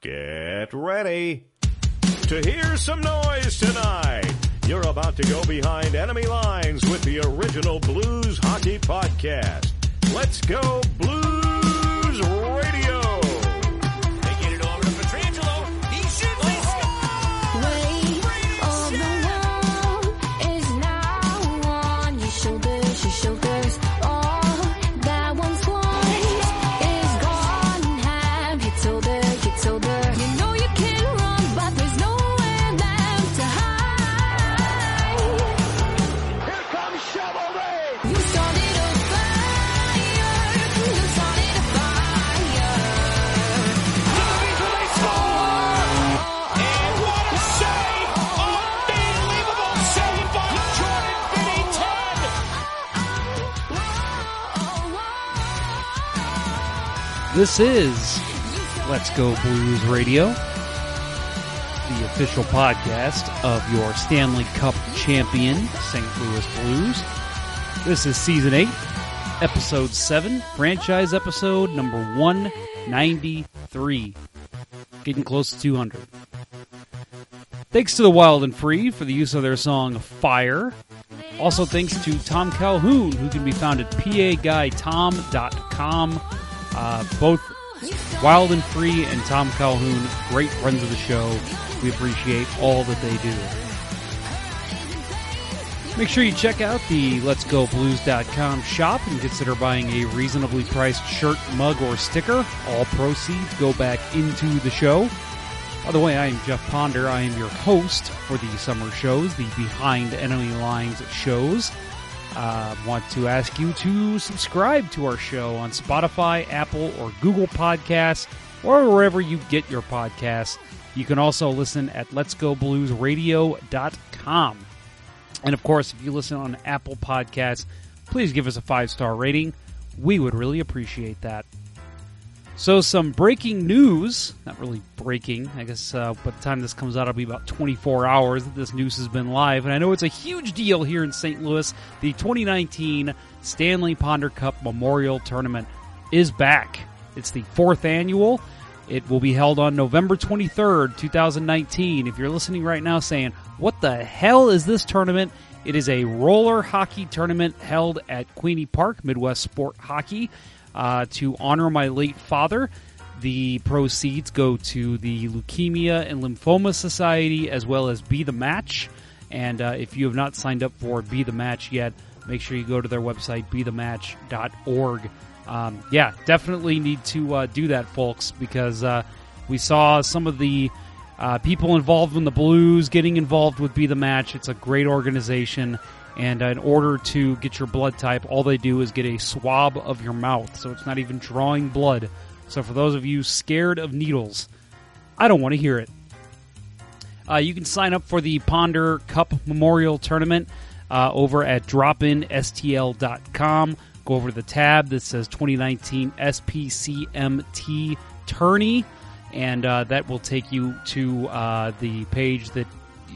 Get ready to hear some noise tonight. You're about to go behind enemy lines with the original Blues Hockey Podcast. Let's go Blues Radio. This is Let's Go Blues Radio, the official podcast of your Stanley Cup champion, St. Louis Blues. This is season 8, episode 7, franchise episode number 193. Getting close to 200. Thanks to the Wild and Free for the use of their song Fire. Also, thanks to Tom Calhoun, who can be found at paguytom.com. Uh, both Wild and Free and Tom Calhoun, great friends of the show. We appreciate all that they do. Make sure you check out the Let's Go letsgoblues.com shop and consider buying a reasonably priced shirt, mug, or sticker. All proceeds go back into the show. By the way, I am Jeff Ponder. I am your host for the summer shows, the Behind Enemy Lines shows. Uh, want to ask you to subscribe to our show on Spotify, Apple, or Google Podcasts, or wherever you get your podcasts. You can also listen at letsgobluesradio.com. And of course, if you listen on Apple Podcasts, please give us a five star rating. We would really appreciate that. So, some breaking news. Not really breaking. I guess uh, by the time this comes out, it'll be about 24 hours that this news has been live. And I know it's a huge deal here in St. Louis. The 2019 Stanley Ponder Cup Memorial Tournament is back. It's the fourth annual. It will be held on November 23rd, 2019. If you're listening right now saying, What the hell is this tournament? It is a roller hockey tournament held at Queeny Park, Midwest Sport Hockey uh, to honor my late father. The proceeds go to the Leukemia and Lymphoma Society as well as Be the Match. And uh, if you have not signed up for Be the Match yet, make sure you go to their website, bethematch.org. Um, yeah, definitely need to uh, do that, folks, because uh, we saw some of the uh, people involved in the Blues getting involved with Be the Match. It's a great organization. And in order to get your blood type, all they do is get a swab of your mouth. So it's not even drawing blood. So for those of you scared of needles, I don't want to hear it. Uh, you can sign up for the Ponder Cup Memorial Tournament uh, over at dropinstl.com. Go over to the tab that says 2019 SPCMT Tourney, and uh, that will take you to uh, the page that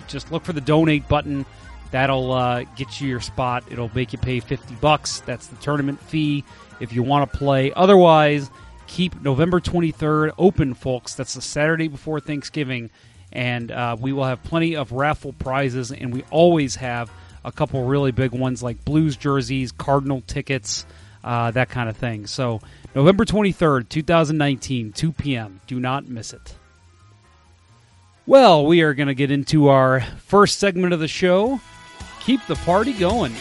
just look for the donate button. That'll uh, get you your spot. It'll make you pay 50 bucks. That's the tournament fee if you want to play. Otherwise, keep November 23rd open, folks. That's the Saturday before Thanksgiving. And uh, we will have plenty of raffle prizes, and we always have a couple really big ones like Blues jerseys, Cardinal tickets, uh, that kind of thing. So, November 23rd, 2019, 2 p.m. Do not miss it. Well, we are going to get into our first segment of the show. Keep the party going.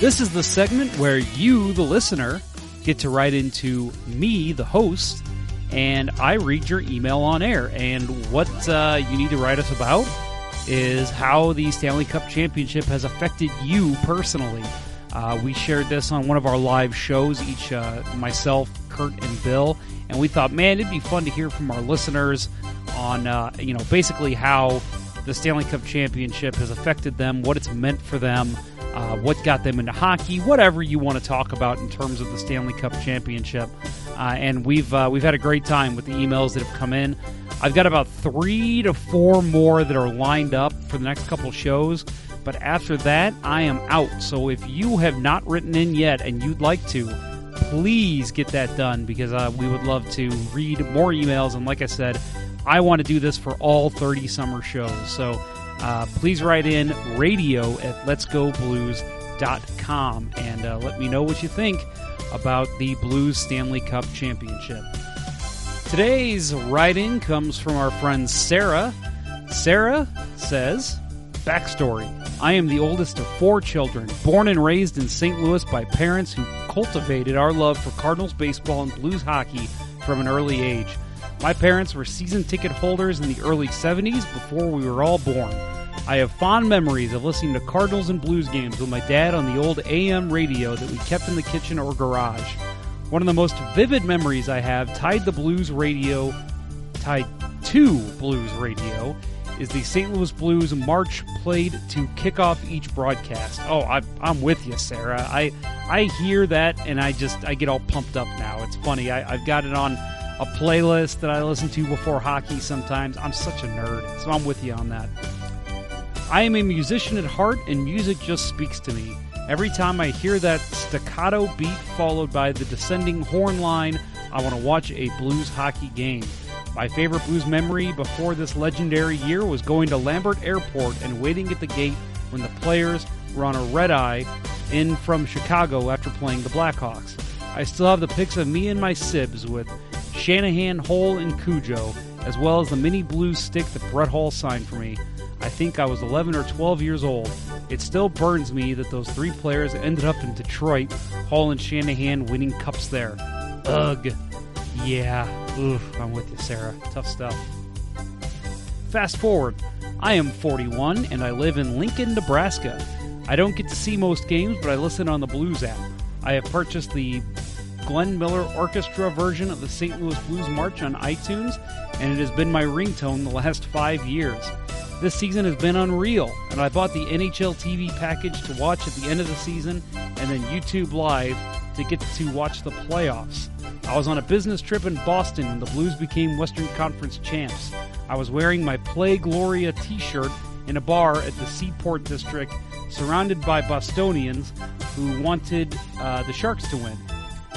This is the segment where you, the listener, get to write into me, the host, and I read your email on air. And what uh, you need to write us about is how the Stanley Cup Championship has affected you personally. Uh, we shared this on one of our live shows, each uh, myself, Kurt, and Bill, and we thought, man, it'd be fun to hear from our listeners on, uh, you know, basically how the Stanley Cup Championship has affected them, what it's meant for them, uh, what got them into hockey, whatever you want to talk about in terms of the Stanley Cup Championship. Uh, and we've uh, we've had a great time with the emails that have come in. I've got about three to four more that are lined up for the next couple shows. But after that, I am out. So if you have not written in yet and you'd like to, please get that done because uh, we would love to read more emails. And like I said, I want to do this for all 30 summer shows. So uh, please write in radio at letsgoblues.com and uh, let me know what you think about the Blues Stanley Cup Championship. Today's write in comes from our friend Sarah. Sarah says, Backstory I am the oldest of four children, born and raised in St. Louis by parents who cultivated our love for Cardinals baseball and Blues hockey from an early age. My parents were season ticket holders in the early 70s before we were all born. I have fond memories of listening to Cardinals and Blues games with my dad on the old AM radio that we kept in the kitchen or garage. One of the most vivid memories I have tied the Blues radio, tied to Blues radio, is the St. Louis Blues march played to kick off each broadcast. Oh, I, I'm with you, Sarah. I I hear that and I just I get all pumped up now. It's funny. I, I've got it on a playlist that I listen to before hockey. Sometimes I'm such a nerd, so I'm with you on that. I am a musician at heart, and music just speaks to me. Every time I hear that staccato beat followed by the descending horn line, I want to watch a blues hockey game. My favorite blues memory before this legendary year was going to Lambert Airport and waiting at the gate when the players were on a red eye in from Chicago after playing the Blackhawks. I still have the pics of me and my Sibs with Shanahan, Hull, and Cujo, as well as the mini blues stick that Brett Hull signed for me. I think I was 11 or 12 years old. It still burns me that those three players ended up in Detroit, Hull and Shanahan winning cups there. Ugh. Yeah. Oof, I'm with you, Sarah. Tough stuff. Fast forward. I am 41 and I live in Lincoln, Nebraska. I don't get to see most games, but I listen on the Blues app. I have purchased the Glenn Miller Orchestra version of the St. Louis Blues March on iTunes, and it has been my ringtone the last five years. This season has been unreal, and I bought the NHL TV package to watch at the end of the season and then YouTube Live to get to watch the playoffs. I was on a business trip in Boston when the Blues became Western Conference champs. I was wearing my Play Gloria t shirt in a bar at the Seaport District, surrounded by Bostonians who wanted uh, the Sharks to win.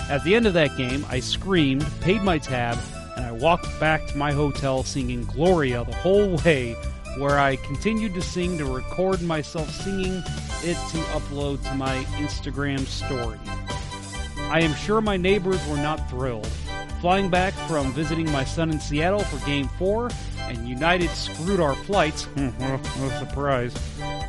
At the end of that game, I screamed, paid my tab, and I walked back to my hotel singing Gloria the whole way, where I continued to sing to record myself singing it to upload to my Instagram story. I am sure my neighbors were not thrilled. Flying back from visiting my son in Seattle for Game 4, and United screwed our flights. no surprise.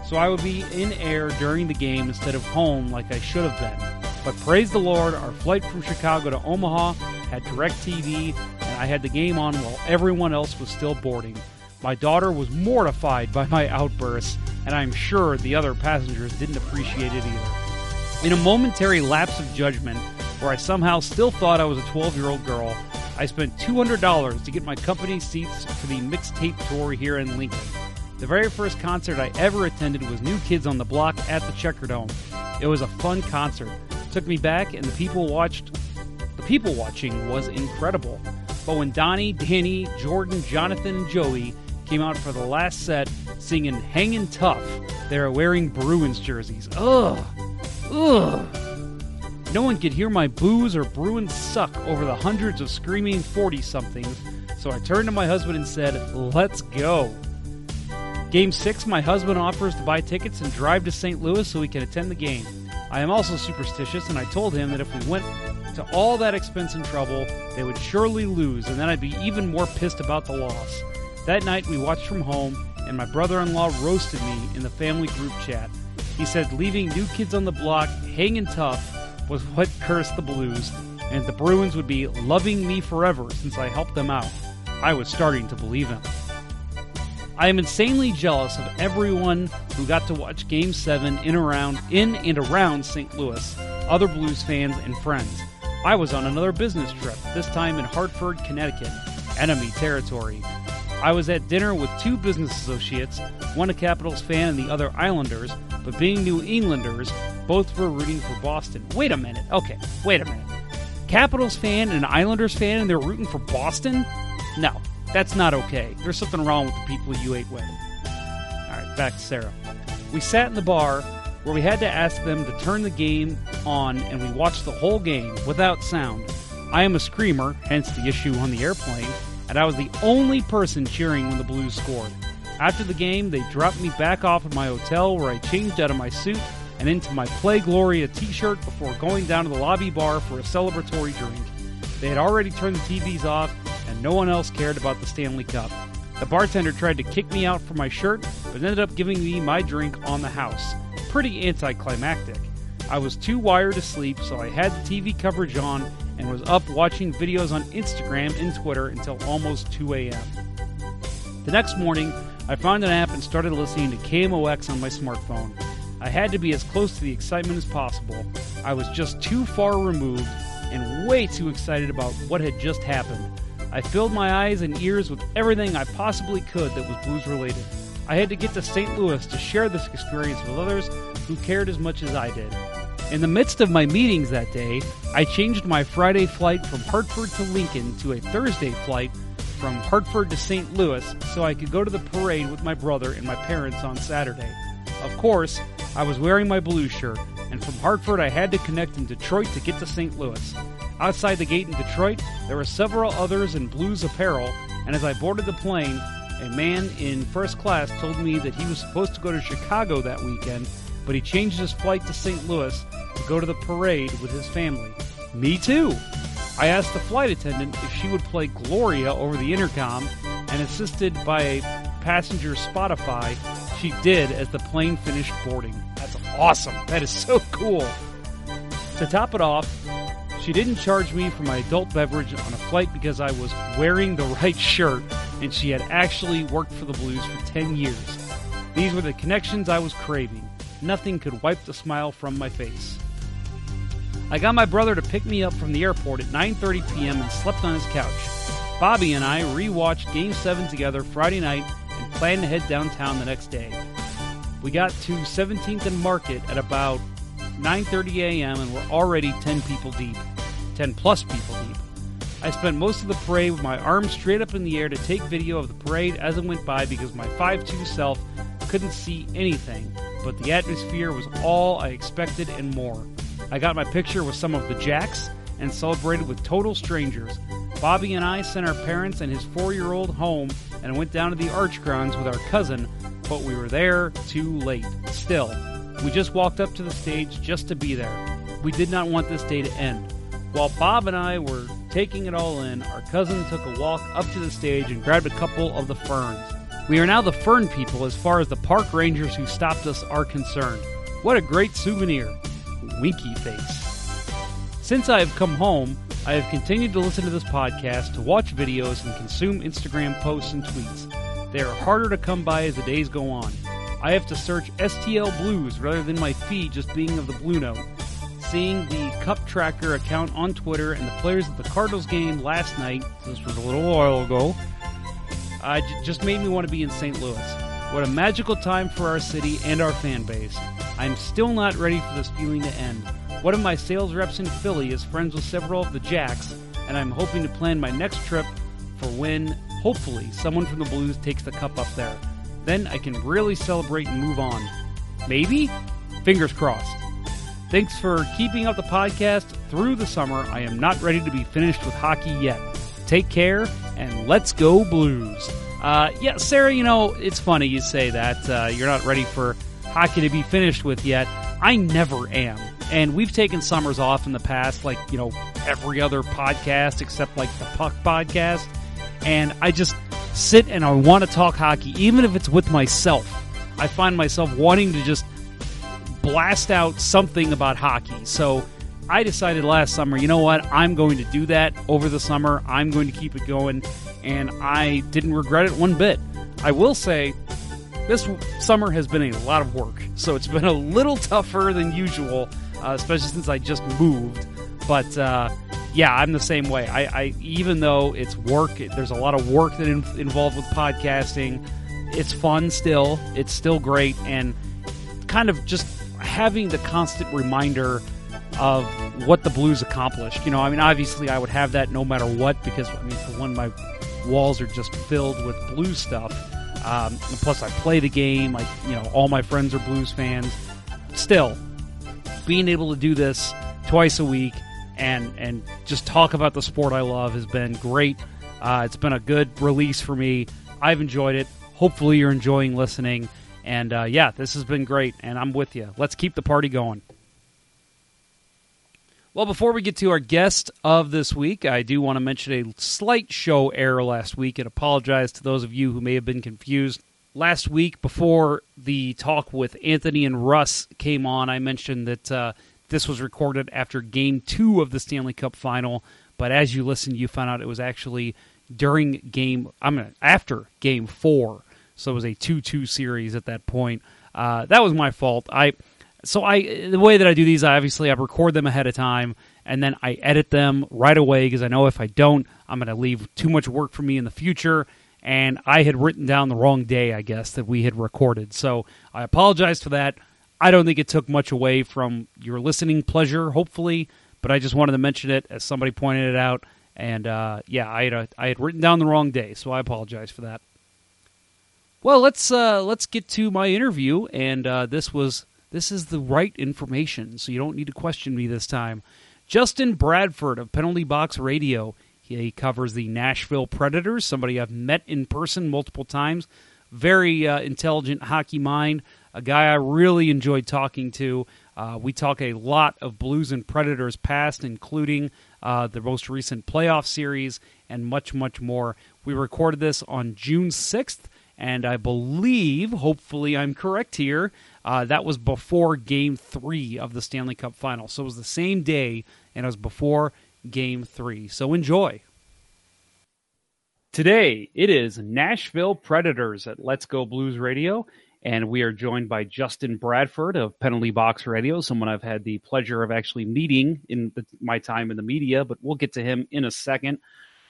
So I would be in air during the game instead of home like I should have been. But praise the Lord, our flight from Chicago to Omaha had direct TV, and I had the game on while everyone else was still boarding. My daughter was mortified by my outbursts, and I'm sure the other passengers didn't appreciate it either. In a momentary lapse of judgment, where I somehow still thought I was a 12 year old girl, I spent $200 to get my company seats for the mixtape tour here in Lincoln. The very first concert I ever attended was New Kids on the Block at the Checkerdome. It was a fun concert. Took me back, and the people watched. The people watching was incredible. But when Donnie, Danny, Jordan, Jonathan, and Joey came out for the last set singing Hangin' Tough, they were wearing Bruins jerseys. Ugh. Ugh. No one could hear my boos or Bruins suck over the hundreds of screaming 40 somethings, so I turned to my husband and said, Let's go. Game 6, my husband offers to buy tickets and drive to St. Louis so we can attend the game. I am also superstitious, and I told him that if we went to all that expense and trouble, they would surely lose, and then I'd be even more pissed about the loss. That night, we watched from home, and my brother in law roasted me in the family group chat. He said leaving new kids on the block hanging tough was what cursed the Blues, and the Bruins would be loving me forever since I helped them out. I was starting to believe him. I am insanely jealous of everyone who got to watch Game 7 in around in and around St. Louis, other Blues fans and friends. I was on another business trip, this time in Hartford, Connecticut, enemy territory. I was at dinner with two business associates, one a Capitals fan and the other Islanders, but being New Englanders, both were rooting for Boston. Wait a minute. Okay, wait a minute. Capitals fan and an Islanders fan and they're rooting for Boston? That's not okay. There's something wrong with the people you ate with. All right, back to Sarah. We sat in the bar where we had to ask them to turn the game on and we watched the whole game without sound. I am a screamer, hence the issue on the airplane, and I was the only person cheering when the Blues scored. After the game, they dropped me back off at my hotel where I changed out of my suit and into my Play Gloria t shirt before going down to the lobby bar for a celebratory drink. They had already turned the TVs off, no one else cared about the Stanley Cup. The bartender tried to kick me out for my shirt, but ended up giving me my drink on the house. Pretty anticlimactic. I was too wired to sleep, so I had the TV coverage on and was up watching videos on Instagram and Twitter until almost 2 a.m. The next morning, I found an app and started listening to KMOX on my smartphone. I had to be as close to the excitement as possible. I was just too far removed and way too excited about what had just happened. I filled my eyes and ears with everything I possibly could that was blues related. I had to get to St. Louis to share this experience with others who cared as much as I did. In the midst of my meetings that day, I changed my Friday flight from Hartford to Lincoln to a Thursday flight from Hartford to St. Louis so I could go to the parade with my brother and my parents on Saturday. Of course, I was wearing my blue shirt, and from Hartford I had to connect in Detroit to get to St. Louis. Outside the gate in Detroit, there were several others in blues apparel, and as I boarded the plane, a man in first class told me that he was supposed to go to Chicago that weekend, but he changed his flight to St. Louis to go to the parade with his family. Me too! I asked the flight attendant if she would play Gloria over the intercom, and assisted by a passenger Spotify, she did as the plane finished boarding. That's awesome! That is so cool! To top it off, she didn't charge me for my adult beverage on a flight because I was wearing the right shirt and she had actually worked for the Blues for 10 years. These were the connections I was craving. Nothing could wipe the smile from my face. I got my brother to pick me up from the airport at 9:30 p.m. and slept on his couch. Bobby and I rewatched Game 7 together Friday night and planned to head downtown the next day. We got to 17th and Market at about 9:30 a.m. and we're already 10 people deep. 10 plus people deep. I spent most of the parade with my arms straight up in the air to take video of the parade as it went by because my 5'2 self couldn't see anything, but the atmosphere was all I expected and more. I got my picture with some of the Jacks and celebrated with total strangers. Bobby and I sent our parents and his four year old home and went down to the Arch Grounds with our cousin, but we were there too late. Still, we just walked up to the stage just to be there. We did not want this day to end. While Bob and I were taking it all in, our cousin took a walk up to the stage and grabbed a couple of the ferns. We are now the fern people as far as the park rangers who stopped us are concerned. What a great souvenir! Winky face. Since I have come home, I have continued to listen to this podcast, to watch videos, and consume Instagram posts and tweets. They are harder to come by as the days go on. I have to search STL Blues rather than my feed just being of the Blue Note. Seeing the Cup Tracker account on Twitter and the players at the Cardinals game last night, this was a little while ago, uh, just made me want to be in St. Louis. What a magical time for our city and our fan base. I'm still not ready for this feeling to end. One of my sales reps in Philly is friends with several of the Jacks, and I'm hoping to plan my next trip for when, hopefully, someone from the Blues takes the cup up there. Then I can really celebrate and move on. Maybe? Fingers crossed. Thanks for keeping up the podcast through the summer. I am not ready to be finished with hockey yet. Take care and let's go Blues. Uh, yeah, Sarah, you know, it's funny you say that. Uh, you're not ready for hockey to be finished with yet. I never am. And we've taken summers off in the past, like, you know, every other podcast except like the Puck podcast. And I just sit and I want to talk hockey, even if it's with myself. I find myself wanting to just blast out something about hockey. So I decided last summer, you know what? I'm going to do that over the summer. I'm going to keep it going. And I didn't regret it one bit. I will say, this summer has been a lot of work. So it's been a little tougher than usual, uh, especially since I just moved. But uh, yeah, I'm the same way. I, I even though it's work, there's a lot of work that in, involved with podcasting. It's fun still. It's still great, and kind of just having the constant reminder of what the Blues accomplished. You know, I mean, obviously, I would have that no matter what because I mean, for one, my walls are just filled with Blues stuff. Um, plus, I play the game. I, you know, all my friends are Blues fans. still, being able to do this twice a week and and just talk about the sport I love has been great. Uh, it's been a good release for me. I've enjoyed it. Hopefully, you're enjoying listening. And uh, yeah, this has been great, and I'm with you. Let's keep the party going. Well, before we get to our guest of this week, I do want to mention a slight show error last week and apologize to those of you who may have been confused. Last week, before the talk with Anthony and Russ came on, I mentioned that uh, this was recorded after game two of the Stanley Cup final. But as you listened, you found out it was actually during game, I'm mean, after game four. So it was a 2 2 series at that point. Uh, that was my fault. I so I the way that I do these, I obviously I record them ahead of time and then I edit them right away because I know if I don't, I'm going to leave too much work for me in the future. And I had written down the wrong day, I guess, that we had recorded. So I apologize for that. I don't think it took much away from your listening pleasure, hopefully, but I just wanted to mention it as somebody pointed it out. And uh, yeah, I had, I had written down the wrong day, so I apologize for that. Well, let's uh, let's get to my interview, and uh, this was this is the right information, so you don't need to question me this time. Justin Bradford of Penalty Box Radio. He covers the Nashville Predators, somebody I've met in person multiple times. Very uh, intelligent hockey mind, a guy I really enjoyed talking to. Uh, we talk a lot of Blues and Predators past, including uh, the most recent playoff series and much, much more. We recorded this on June 6th, and I believe, hopefully, I'm correct here. Uh, that was before Game Three of the Stanley Cup Final, so it was the same day, and it was before Game Three. So enjoy. Today it is Nashville Predators at Let's Go Blues Radio, and we are joined by Justin Bradford of Penalty Box Radio, someone I've had the pleasure of actually meeting in the, my time in the media. But we'll get to him in a second.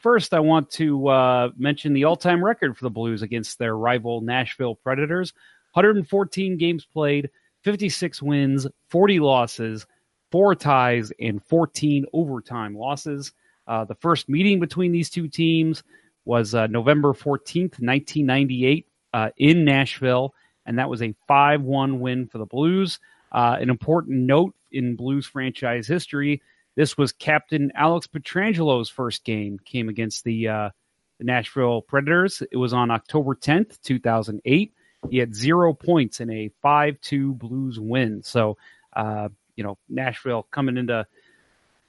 First, I want to uh, mention the all-time record for the Blues against their rival Nashville Predators. 114 games played, 56 wins, 40 losses, four ties, and 14 overtime losses. Uh, the first meeting between these two teams was uh, November 14th, 1998, uh, in Nashville, and that was a 5 1 win for the Blues. Uh, an important note in Blues franchise history this was Captain Alex Pietrangelo's first game, came against the, uh, the Nashville Predators. It was on October 10th, 2008. He had zero points in a 5 2 Blues win. So, uh, you know, Nashville coming into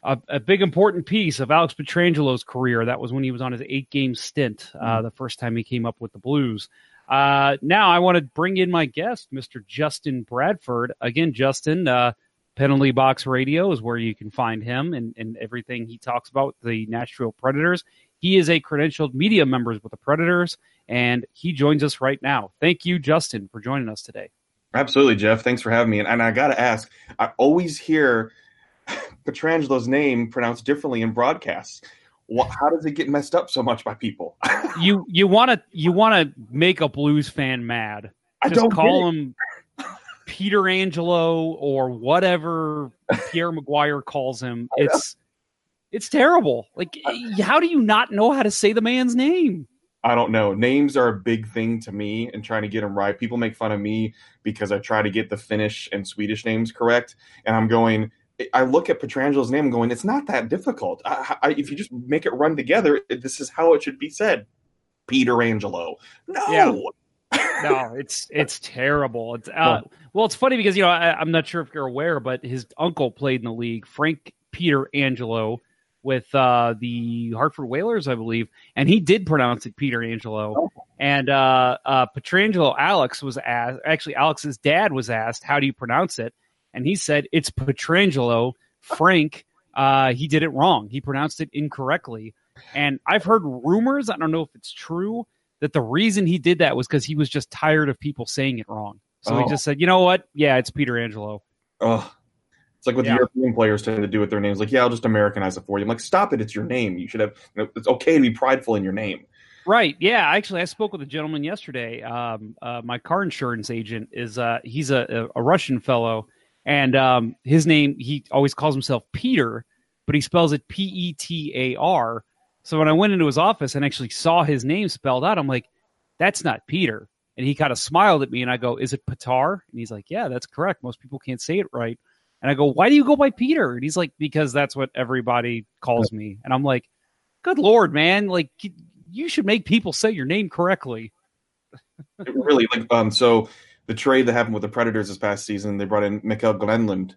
a, a, big important piece of Alex Pietrangelo's career. That was when he was on his eight game stint, uh, the first time he came up with the Blues. Uh, now I want to bring in my guest, Mr. Justin Bradford. Again, Justin, uh, Penalty Box Radio is where you can find him and, and everything he talks about the Nashville Predators. He is a credentialed media member with the Predators, and he joins us right now. Thank you, Justin, for joining us today. Absolutely, Jeff. Thanks for having me. And, and I got to ask, I always hear Pietrangelo's name pronounced differently in broadcasts. What, how does it get messed up so much by people? you you want to you want to make a blues fan mad? I don't call him Peter Angelo or whatever Pierre McGuire calls him. It's it's terrible. Like, how do you not know how to say the man's name? I don't know. Names are a big thing to me and trying to get them right. People make fun of me because I try to get the Finnish and Swedish names correct. And I'm going, I look at Pietrangelo's name going, it's not that difficult. I, I, if you just make it run together, this is how it should be said. Peter Angelo. No. Yeah. No, it's it's terrible. It's uh, well, it's funny because you know I, I'm not sure if you're aware, but his uncle played in the league, Frank Peter Angelo, with uh, the Hartford Whalers, I believe, and he did pronounce it Peter Angelo. Oh. And uh, uh, Pietrangelo Alex was asked. Actually, Alex's dad was asked, "How do you pronounce it?" And he said, "It's Pietrangelo." Frank, uh, he did it wrong. He pronounced it incorrectly. And I've heard rumors. I don't know if it's true that the reason he did that was because he was just tired of people saying it wrong. So he Oh. just said, "You know what? Yeah, it's Peter Angelo." Oh, It's like what Yeah. the European players tend to do with their names. Like, yeah, I'll just Americanize it for you. I'm like, stop it. It's your name. You should have, you know, it's okay to be prideful in your name. Right. Yeah. Actually, I spoke with a gentleman yesterday. Um, uh, my car insurance agent is uh, he's a, a Russian fellow, and um, his name he always calls himself Peter, but he spells it P E T A R. So when I went into his office and actually saw his name spelled out, I'm like, that's not Peter. And he kind of smiled at me, and I go, "Is it Patar?" And he's like, "Yeah, that's correct. Most people can't say it right." And I go, "Why do you go by Peter?" And he's like, "Because that's what everybody calls me." And I'm like, "Good lord, man! Like you- you should make people say your name correctly." Really like um so the trade that happened with the Predators this past season, they brought in Mikael Granlund,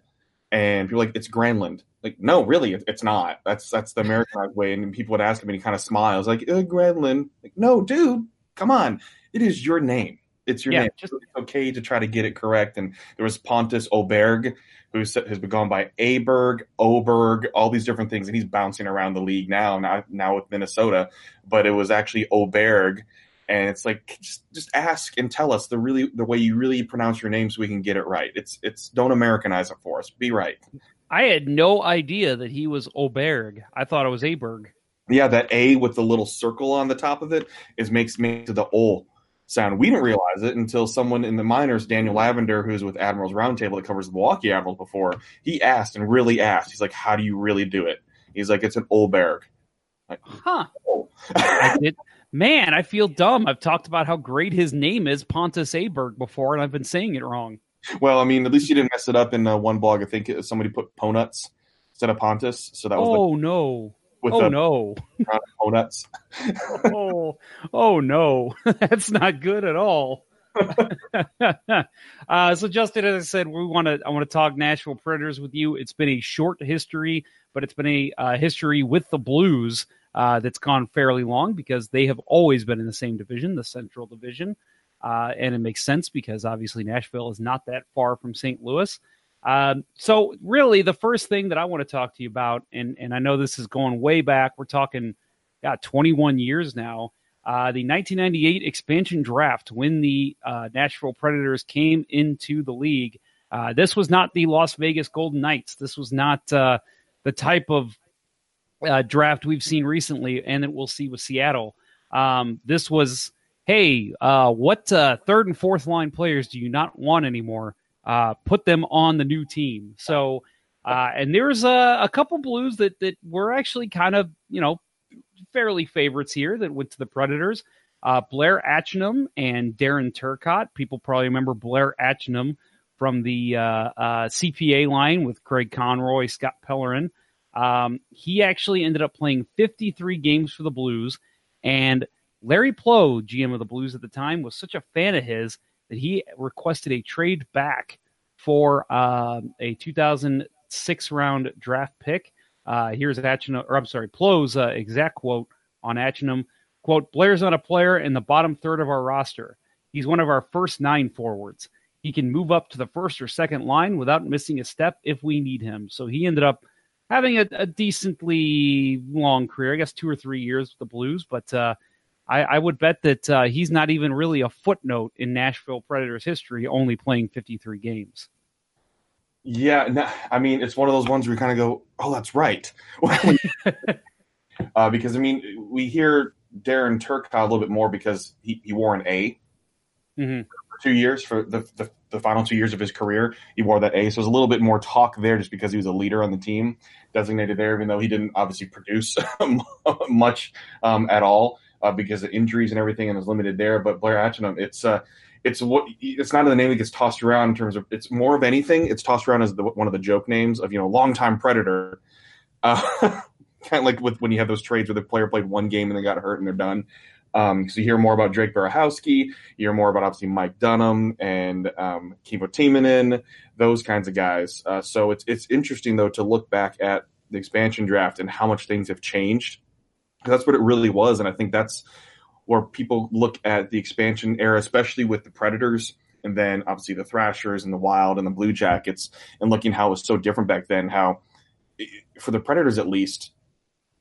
and people were like it's Granlund. Like no, really, it's not. That's that's the Americanized way. And people would ask him, and he kind of smiles like uh. Like no, dude, come on, it is your name. It's your Yeah, name. just- it's okay to try to get it correct. And there was Pontus Oberg, who has been gone by Aberg, Oberg, all these different things, and he's bouncing around the league now. Now, now with Minnesota, but it was actually Oberg, and it's like just just ask and tell us the really the way you really pronounce your name so we can get it right. It's it's don't Americanize it for us. Be right. I had no idea that he was Oberg. I thought it was Aberg. Yeah, that A with the little circle on the top of it is makes me to the O sound. We didn't realize it until someone in the minors, Daniel Lavender, who's with Admirals Roundtable that covers the Milwaukee Admirals before, he asked and really asked. He's like, "How do you really do it?" He's like, "It's an Oberg." Like, Huh. oh. I did. Man, I feel dumb. I've talked about how great his name is, Pontus Aberg, before, and I've been saying it wrong. Well, I mean, at least you didn't mess it up in uh, one blog. I think somebody put Ponuts instead of Pontus, so that was Oh no! with Oh the no! Ponuts. oh, oh no, that's not good at all. uh, so, Justin, as I said, we want to. I want to talk Nashville Predators with you. It's been a short history, but it's been a uh, history with the Blues uh, that's gone fairly long because they have always been in the same division, the Central Division, uh, and it makes sense because obviously Nashville is not that far from St. Louis. Um, so, really, the first thing that I want to talk to you about, and and I know this is going way back. We're talking got 21 years now. Uh, the 1998 expansion draft, when the uh, Nashville Predators came into the league, uh, this was not the Las Vegas Golden Knights. This was not uh, the type of uh, draft we've seen recently, and that we'll see with Seattle. Um, this was, hey, uh, what uh, third and fourth line players do you not want anymore? Uh, put them on the new team. So, uh, and there's a, a couple Blues that that were actually kind of, you know, fairly favorites here that went to the Predators. Uh, Blair Atcheynum and Darren Turcotte. People probably remember Blair Atcheynum from the uh, CPA line with Craig Conroy, Scott Pellerin. Um, he actually ended up playing 53 games for the Blues, and Larry Pleau, GM of the Blues at the time, was such a fan of his that he requested a trade back for uh, a 2006 round draft pick. Uh, here's Atcheynum, or I'm sorry, Pleau's uh, exact quote on Atcheynum. Quote, Blair's not a player in the bottom third of our roster. He's one of our first nine forwards. He can move up to the first or second line without missing a step if we need him. So he ended up having a, a decently long career, I guess two or three years with the Blues, but uh, I, I would bet that uh, he's not even really a footnote in Nashville Predators history, only playing 53 games. Yeah, no, I mean, it's one of those ones where you kind of go, "Oh, that's right," uh, because I mean, we hear Darren Turcotte a little bit more because he, he wore an A Mhm. for two years for the, the the final two years of his career. He wore that A, so there's a little bit more talk there just because he was a leader on the team, designated there, even though he didn't obviously produce much um, at all uh, because of injuries and everything, and was limited there. But Blair Atcheynum, it's uh, it's what it's not in the name that gets tossed around in terms of it's more of anything. It's tossed around as the, one of the joke names of you know longtime predator. Uh, kind of like with when you have those trades where the player played one game and they got hurt and they're done. Um, so you hear more about Drake Berehowsky, you hear more about obviously Mike Dunham and um, Kimmo Timonen, those kinds of guys. Uh, so it's it's interesting though to look back at the expansion draft and how much things have changed. That's what it really was, and I think that's where people look at the expansion era, especially with the Predators, and then obviously the Thrashers and the Wild and the Blue Jackets, and looking how it was so different back then. How for the Predators at least,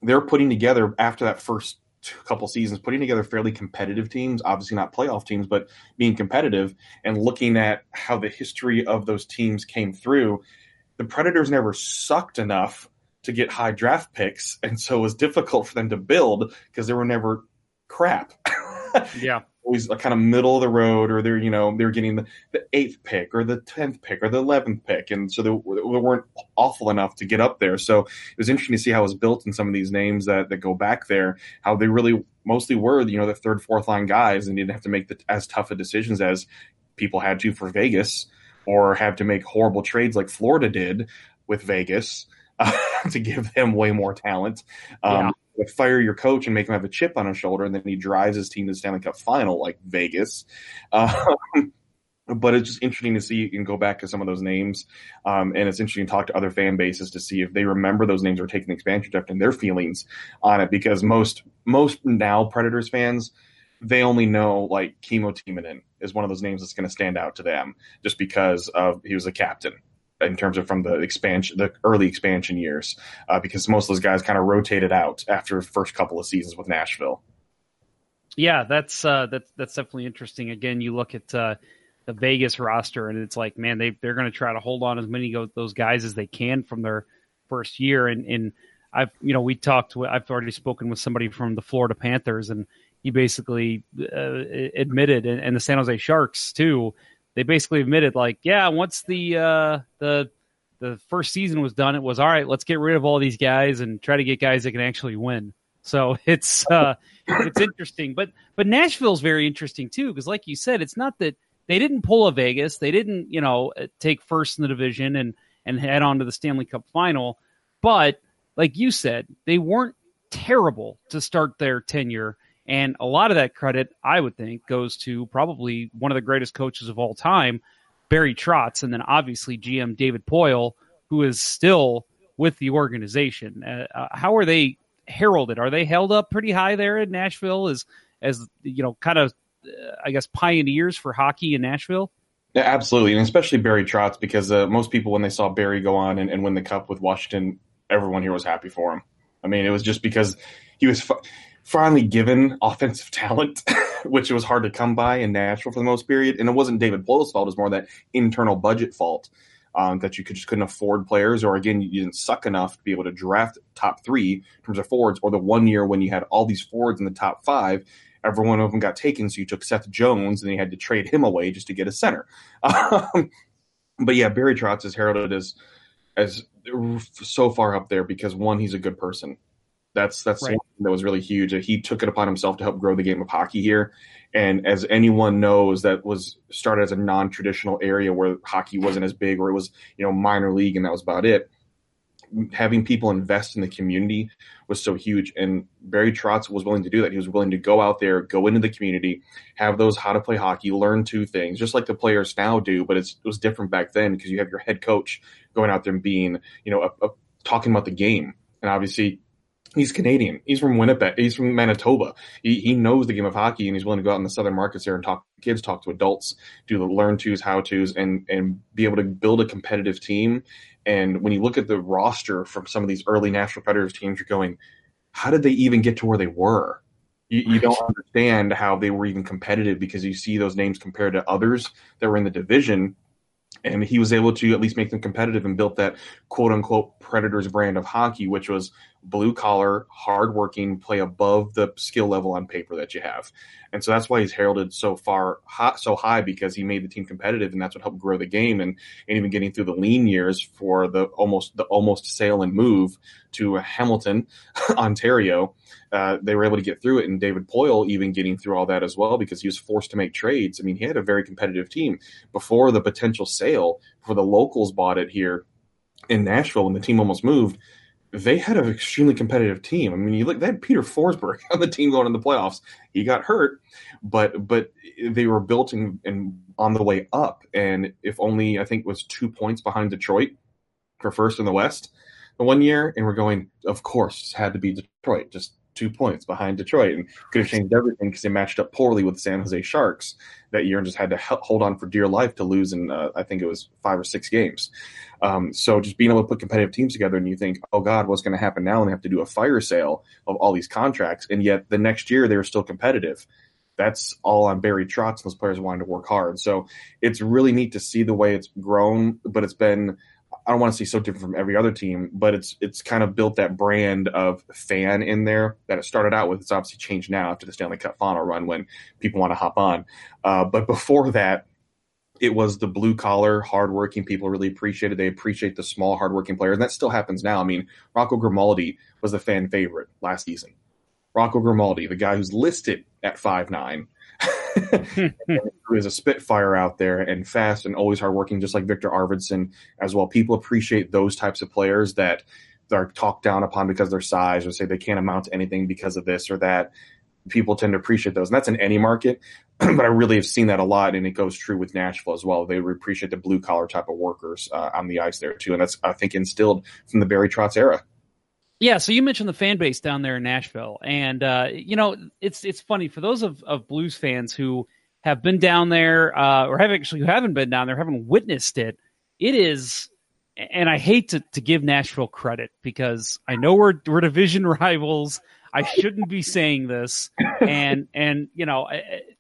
they're putting together after that first couple seasons, putting together fairly competitive teams. Obviously not playoff teams, but being competitive and looking at how the history of those teams came through. The Predators never sucked enough to get high draft picks, and so it was difficult for them to build because they were never crap. Yeah. Always a kind of middle of the road, or they're you know they're getting the, the eighth pick or the tenth pick or the eleventh pick, and so they, they weren't awful enough to get up there. So it was interesting to see how it was built in some of these names that that go back there. How they really mostly were you know the third, fourth line guys, and didn't have to make the, as tough of decisions as people had to for Vegas, or have to make horrible trades like Florida did with Vegas uh, to give them way more talent. Um, Fire your coach and make him have a chip on his shoulder, and then he drives his team to the Stanley Cup final like Vegas. Um, but it's just interesting to see and go back to some of those names. Um, and it's interesting to talk to other fan bases to see if they remember those names or taking the expansion draft and their feelings on it. Because most most now Predators fans, they only know like Kimmo Timonen is one of those names that's going to stand out to them just because of he was a captain in terms of from the expansion, the early expansion years, uh, because most of those guys kind of rotated out after first couple of seasons with Nashville. Yeah, that's uh, that's that's definitely interesting. Again, you look at uh, the Vegas roster, and it's like, man, they they're going to try to hold on as many of those guys as they can from their first year. And and I've you know we talked. With, I've already spoken with somebody from the Florida Panthers, and he basically uh, admitted, and, and the San Jose Sharks too. They basically admitted, like, yeah, once the uh, the the first season was done, it was all right. Let's get rid of all these guys and try to get guys that can actually win. So it's uh, it's interesting, but but Nashville's very interesting too because, like you said, it's not that they didn't pull a Vegas, they didn't you know take first in the division and and head on to the Stanley Cup final, but like you said, they weren't terrible to start their tenure. And a lot of that credit, I would think, goes to probably one of the greatest coaches of all time, Barry Trotz, and then obviously GM David Poile, who is still with the organization. Uh, uh, how are they heralded? Are they held up pretty high there in Nashville as as you know, kind of, uh, I guess, pioneers for hockey in Nashville? Yeah, absolutely, and especially Barry Trotz, because uh, most people, when they saw Barry go on and, and, win the cup with Washington, everyone here was happy for him. I mean, it was just because he was f- finally given offensive talent, which was hard to come by in Nashville for the most period. And it wasn't David Poile's fault; it was more that internal budget fault um, that you could just couldn't afford players, or again, you didn't suck enough to be able to draft top three in terms of forwards. Or the one year when you had all these forwards in the top five, every one of them got taken, so you took Seth Jones and you had to trade him away just to get a center. Um, but yeah, Barry Trotz is heralded as as so far up there because one, he's a good person. That's that's Right. that was really huge. He took it upon himself to help grow the game of hockey here. And as anyone knows, that was started as a non-traditional area where hockey wasn't as big, or it was you know minor league, and that was about it. Having people invest in the community was so huge, and Barry Trotz was willing to do that. He was willing to go out there, go into the community, have those how to play hockey, learn two things, just like the players now do. But it's, it was different back then because you have your head coach going out there and being, you know, a, a, talking about the game, and obviously he's Canadian. He's from Winnipeg. He's from Manitoba. He, he knows the game of hockey, and he's willing to go out in the southern markets there and talk to kids, talk to adults, do the learn tos, how tos, and and be able to build a competitive team. And when you look at the roster from some of these early National Predators teams, you're going, how did they even get to where they were? You, you don't understand how they were even competitive because you see those names compared to others that were in the division and he was able to at least make them competitive and built that quote unquote predators brand of hockey which was blue collar hardworking play above the skill level on paper that you have. And so that's why he's heralded so far so high because he made the team competitive and that's what helped grow the game and, and even getting through the lean years for the almost the almost sale and move to hamilton ontario. Uh, they were able to get through it and david poile even getting through all that as well because he was forced to make trades. I mean he had a very competitive team before the potential sale before the locals bought it here in nashville when the team almost moved they had an extremely competitive team. I mean, you look, they had Peter Forsberg on the team going in the playoffs. He got hurt, but but they were built and and on the way up. And if only I think was two points behind Detroit for first in the West the one year, and we're going, of course, had to be Detroit, just two points behind Detroit, and could have changed everything because they matched up poorly with the San Jose Sharks that year and just had to hold on for dear life to lose in uh, I think it was five or six games. Um, so just being able to put competitive teams together, and you think, oh God, what's going to happen now? And they have to do a fire sale of all these contracts, and yet the next year they were still competitive. That's all on Barry Trotz and those players wanting to work hard. So it's really neat to see the way it's grown, but it's been I don't want to say so different from every other team, but it's it's kind of built that brand of fan in there that it started out with. It's obviously changed now after the Stanley Cup final run when people want to hop on. Uh, but before that, it was the blue collar, hardworking people really appreciated. They appreciate the small, hardworking players, and that still happens now. I mean, Rocco Grimaldi was the fan favorite last season. Rocco Grimaldi, the guy who's listed at five nine, who is a spitfire out there and fast and always hardworking, just like Viktor Arvidsson as well. People appreciate those types of players that are talked down upon because their size or say they can't amount to anything because of this or that. People tend to appreciate those, and that's in any market. but I really have seen that a lot, and it goes true with Nashville as well. They appreciate the blue collar type of workers uh, on the ice there too, and that's I think instilled from the Barry Trotz era. Yeah, so you mentioned the fan base down there in Nashville, and uh, you know it's it's funny for those of, of Blues fans who have been down there uh, or have actually who haven't been down there, haven't witnessed it. It is, and I hate to, to give Nashville credit because I know we're we're division rivals. I shouldn't be saying this, and and you know,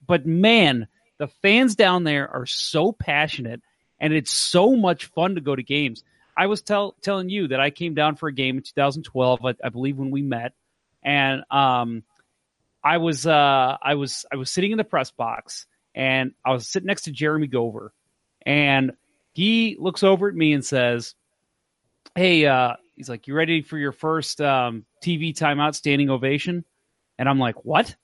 but man, the fans down there are so passionate, and it's so much fun to go to games. I was tell, telling you that I came down for a game in 2012, I, I believe, when we met, and um, I was uh, I was I was sitting in the press box, and I was sitting next to Jeremy Gover, and he looks over at me and says, "Hey," uh, he's like, "You ready for your first um, TV timeout standing ovation?" And I'm like, "What?"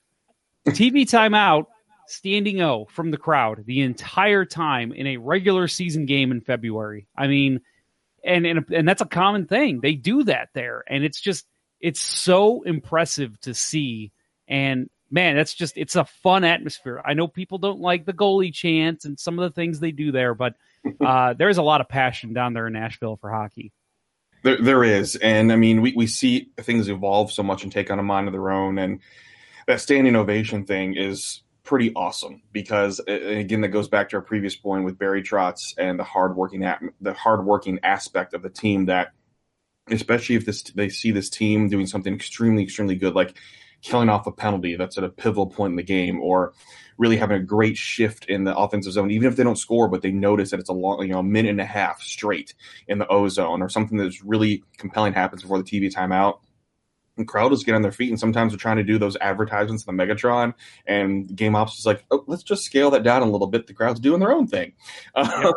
TV timeout standing O from the crowd the entire time in a regular season game in February. I mean, and and and that's a common thing. They do that there, and it's just it's so impressive to see. And man, that's just it's a fun atmosphere. I know people don't like the goalie chants and some of the things they do there, but uh, there's a lot of passion down there in Nashville for hockey. There, there is, and I mean, we, we see things evolve so much and take on a mind of their own, and that standing ovation thing is pretty awesome because, again, that goes back to our previous point with Barry Trotz and the hardworking the hardworking aspect of the team. That, especially if this they see this team doing something extremely, extremely good, like killing off a penalty that's at a pivotal point in the game, or really having a great shift in the offensive zone, even if they don't score, but they notice that it's a long, you know, a minute and a half straight in the O zone, or something that's really compelling happens before the TV timeout. And crowd is get on their feet, and sometimes they're trying to do those advertisements in the Megatron, and game ops is like, oh, let's just scale that down a little bit. The crowd's doing their own thing. Uh,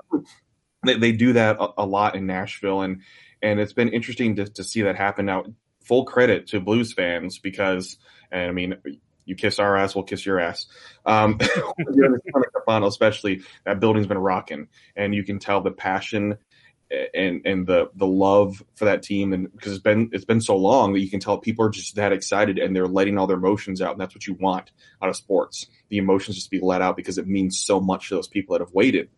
they, they do that a, a lot in Nashville, and and it's been interesting to, to see that happen. Now, full credit to Blues fans because, and I mean, you kiss our ass, we'll kiss your ass. Um, you're in the Stanley Cup final, especially that building's been rocking, and you can tell the passion and and the the love for that team, and because it's been it's been so long that you can tell people are just that excited and they're letting all their emotions out, and that's what you want out of sports. The emotions just be let out because it means so much to those people that have waited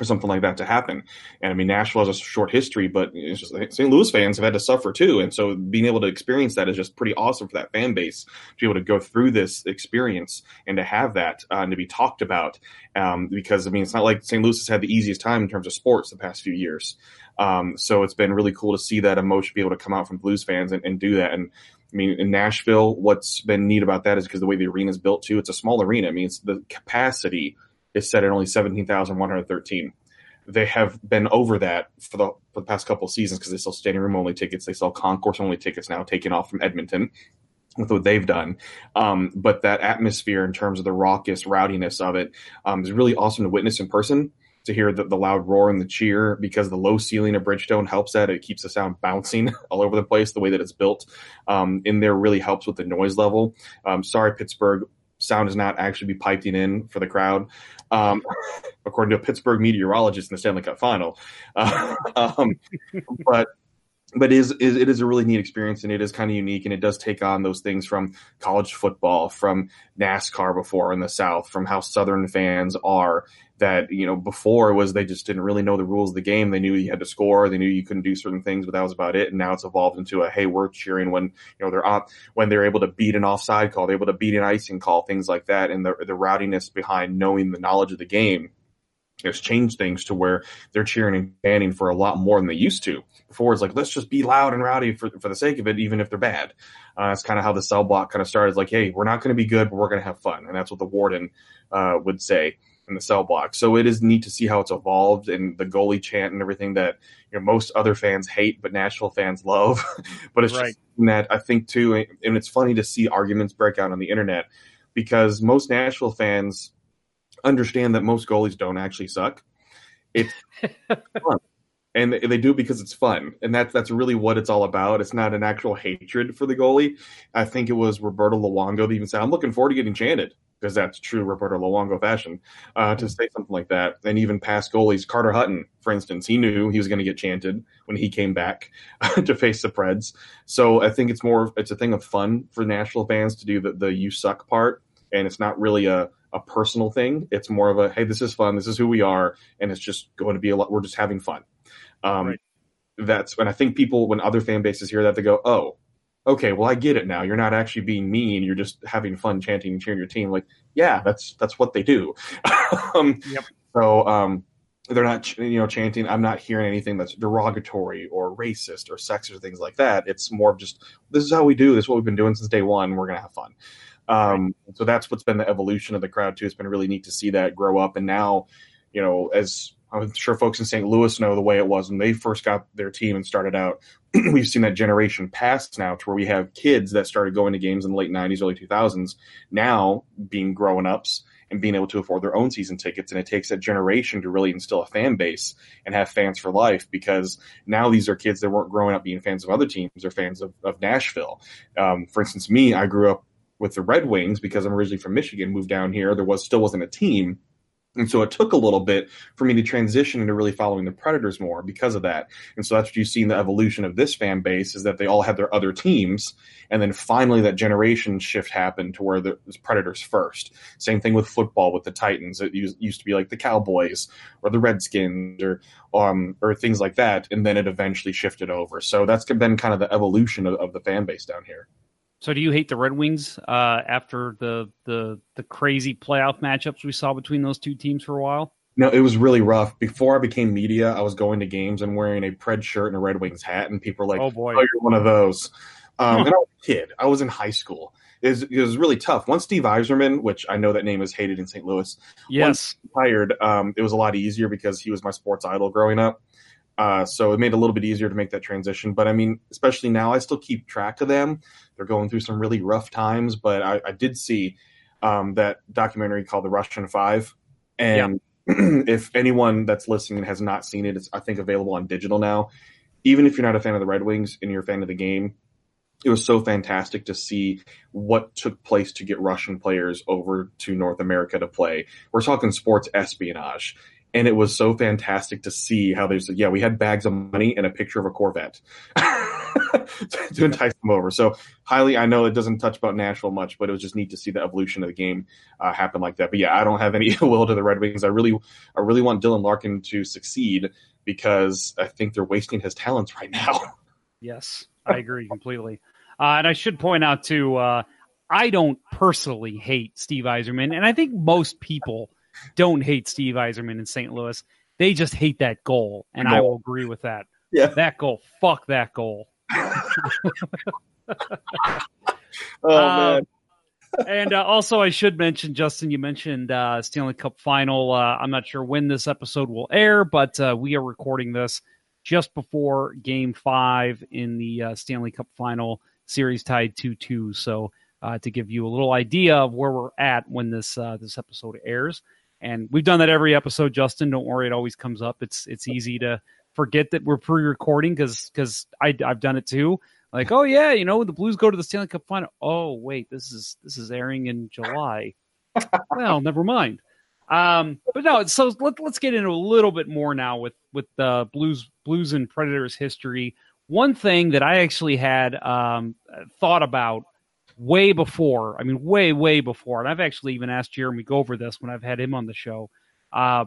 for something like that to happen. And I mean, Nashville has a short history, but just St. Louis fans have had to suffer too. And so being able to experience that is just pretty awesome for that fan base to be able to go through this experience and to have that uh, and to be talked about. Um, because I mean, it's not like St. Louis has had the easiest time in terms of sports the past few years. Um, so it's been really cool to see that emotion be able to come out from Blues fans and, and do that. And I mean, in Nashville, what's been neat about that is because the way the arena is built too, it's a small arena. I mean, it's the capacity is set at only 17,113. They have been over that for the, for the past couple of seasons because they sell standing room only tickets. They sell concourse only tickets now, taken off from Edmonton with what they've done. Um, but that atmosphere in terms of the raucous rowdiness of it um, is really awesome to witness in person. To hear the, the loud roar and the cheer because the low ceiling of Bridgestone helps that. It keeps the sound bouncing all over the place. The way that it's built um, in there really helps with the noise level. Um, sorry, Pittsburgh, sound is not actually be piping in for the crowd, um, according to a Pittsburgh meteorologist in the Stanley Cup Final. Uh, um, but but is it is a really neat experience and it is kind of unique and it does take on those things from college football, from NASCAR before in the South, from how Southern fans are. That you know before was they just didn't really know the rules of the game. They knew you had to score, they knew you couldn't do certain things, but that was about it. And now it's evolved into a hey, we're cheering when you know they're up when they're able to beat an offside call, they're able to beat an icing call, things like that, and the the rowdiness behind knowing the knowledge of the game has changed things to where they're cheering and fanning for a lot more than they used to. Before it's like let's just be loud and rowdy for for the sake of it, even if they're bad. Uh, that's kind of how the cell block kind of started. It's like, hey, we're not going to be good, but we're going to have fun, and that's what the warden uh, would say in the cell block. So it is neat to see how it's evolved and the goalie chant and everything that you know most other fans hate, but Nashville fans love. but it's Right. just that I think too, and it's funny to see arguments break out on the internet because most Nashville fans understand that most goalies don't actually suck. It's fun. and they do it because it's fun, and that's that's really what it's all about. It's not an actual hatred for the goalie. I think it was Roberto Luongo that even said, "I'm looking forward to getting chanted." Because that's true Roberto Luongo fashion, uh, to say something like that. And even past goalies, Carter Hutton, for instance, he knew he was going to get chanted when he came back to face the Preds. So I think it's more, it's a thing of fun for national fans to do the, the you suck part. And it's not really a, a personal thing. It's more of a, hey, this is fun. This is who we are. And it's just going to be a lot, we're just having fun. Um, Right. That's when I think people, when other fan bases hear that, they go, oh, okay, well, I get it now. You're not actually being mean. You're just having fun chanting and cheering your team. Like, yeah, that's that's what they do. um, Yep. So um, they're not, you know, chanting. I'm not hearing anything that's derogatory or racist or sexist or things like that. It's more of just this is how we do. This is what we've been doing since day one. We're gonna have fun. Um, So that's what's been the evolution of the crowd too. It's been really neat to see that grow up. And now, you know, as I'm sure folks in St. Louis know the way it was when they first got their team and started out. We've seen that generation pass now to where we have kids that started going to games in the late 90s, early 2000s, now being grown ups and being able to afford their own season tickets. And it takes a generation to really instill a fan base and have fans for life because now these are kids that weren't growing up being fans of other teams, they're fans of, of Nashville. Um, for instance, me, I grew up with the Red Wings because I'm originally from Michigan, moved down here. There was still wasn't a team. And so it took a little bit for me to transition into really following the Predators more because of that. And so that's what you see in the evolution of this fan base is that they all had their other teams. And then finally that generation shift happened to where the Predators first. Same thing with football with the Titans. It used, used to be like the Cowboys or the Redskins or um or things like that. And then it eventually shifted over. So that's been kind of the evolution of, of the fan base down here. So do you hate the Red Wings uh, after the, the the crazy playoff matchups we saw between those two teams for a while? No, it was really rough. Before I became media, I was going to games and wearing a Pred shirt and a Red Wings hat, and people were like, Oh, boy. you're one of those." Um, and I was a kid. I was in high school. It was, it was really tough. Once Steve Yzerman, which I know that name is hated in St. Louis, Yes. hired, um, it was a lot easier because he was my sports idol growing up. Uh, so it made it a little bit easier to make that transition. But I mean, especially now, I still keep track of them. They're going through some really rough times. But I, I did see um, that documentary called The Russian Five, and if anyone that's listening has not seen it, it's I think available on digital now. Even if you're not a fan of the Red Wings and you're a fan of the game, it was so fantastic to see what took place to get Russian players over to North America to play. We're talking sports espionage. And it was so fantastic to see how there's, yeah, we had bags of money and a picture of a Corvette to entice them over. So, highly, I know it doesn't touch about Nashville much, but it was just neat to see the evolution of the game uh, happen like that. But yeah, I don't have any will to the Red Wings. I really, I really want Dylan Larkin to succeed because I think they're wasting his talents right now. Yes, I agree completely. Uh, and I should point out too, uh, I don't personally hate Steve Yzerman, and I think most people don't hate Steve Yzerman in St. Louis. They just hate that goal, and I will agree with that. Yeah. That goal, fuck that goal. Oh Uh, man. and uh, also, I should mention, Justin, you mentioned uh, Stanley Cup final. Uh, I'm not sure when this episode will air, but uh, we are recording this just before Game Five in the uh, Stanley Cup final series, tied two two. So, uh, to give you a little idea of where we're at when this uh, this episode airs, and we've done that every episode. Justin, don't worry, it always comes up. It's it's easy to forget that we're pre-recording because because I've done it too. Like oh yeah you know the blues go to the stanley cup final. Oh wait this is this is airing in july. Well never mind. Um but no so let, let's get into a little bit more now with with the blues blues and predators history. One thing that i actually had um thought about way before i mean way way before and i've actually even asked Jeremy Gover this when i've had him on the show uh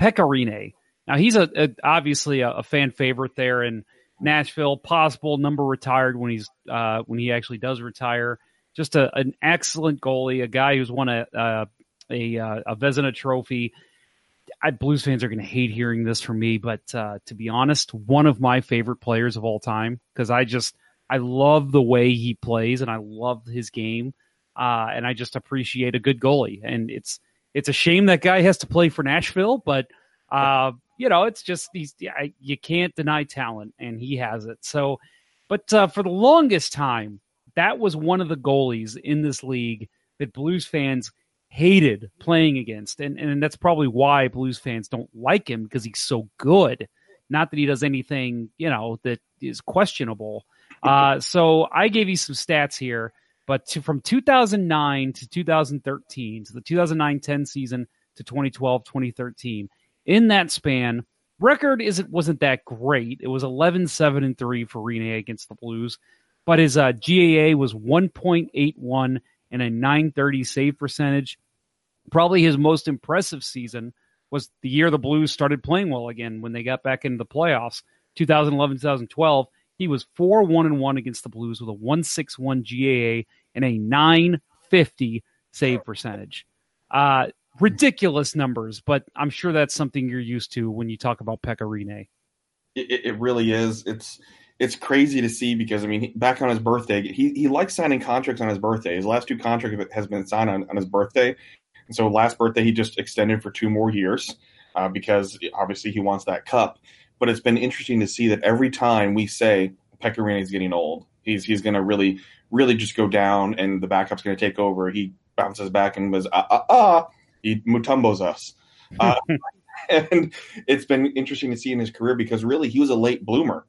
Pekka Rinne now he's a, a obviously a, a fan favorite there in Nashville. Possible number retired when he's uh, when he actually does retire. Just a, an excellent goalie, a guy who's won a a, a, uh, a Vezina Trophy. I, Blues fans are going to hate hearing this from me, but uh, to be honest, one of my favorite players of all time because I just I love the way he plays and I love his game, uh, and I just appreciate a good goalie. And it's it's a shame that guy has to play for Nashville, but uh, you know, it's just these. You can't deny talent, and he has it. So, but uh, for the longest time, that was one of the goalies in this league that Blues fans hated playing against, and and that's probably why Blues fans don't like him because he's so good. Not that he does anything, you know, that is questionable. Uh, so I gave you some stats here, but to, from 2009 to 2013, to the 2009-10 season to 2012-2013, in that span, record isn't wasn't that great. It was 11-7 and 3 for Rinne against the Blues, but his uh, GAA was 1.81 and a 930 save percentage. Probably his most impressive season was the year the Blues started playing well again when they got back into the playoffs, 2011 2012. He was 4 1 and 1 against the Blues with a 161 GAA and a 950 save percentage. Uh, ridiculous numbers, but I'm sure that's something you're used to when you talk about Pekka Rinne. It, it really is. It's it's crazy to see because I mean, back on his birthday, he he likes signing contracts on his birthday. His last two contracts has been signed on, on his birthday, and so last birthday he just extended for two more years uh, because obviously he wants that cup. But it's been interesting to see that every time we say Pekka is getting old, he's he's going to really really just go down, and the backup's going to take over. He bounces back and was ah ah ah. He mutumbos us. Uh, and it's been interesting to see in his career because really he was a late bloomer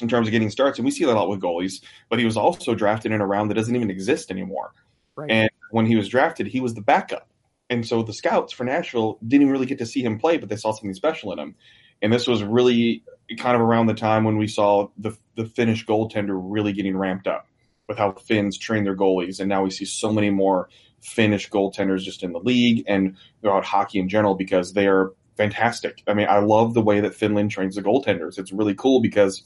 in terms of getting starts, and we see that a lot with goalies. But he was also drafted in a round that doesn't even exist anymore. Right. And when he was drafted, he was the backup, and so the scouts for Nashville didn't really get to see him play, but they saw something special in him. And this was really kind of around the time when we saw the the Finnish goaltender really getting ramped up with how Finns train their goalies, and now we see so many more Finnish goaltenders just in the league and throughout hockey in general because they are fantastic. I mean, I love the way that Finland trains the goaltenders. It's really cool because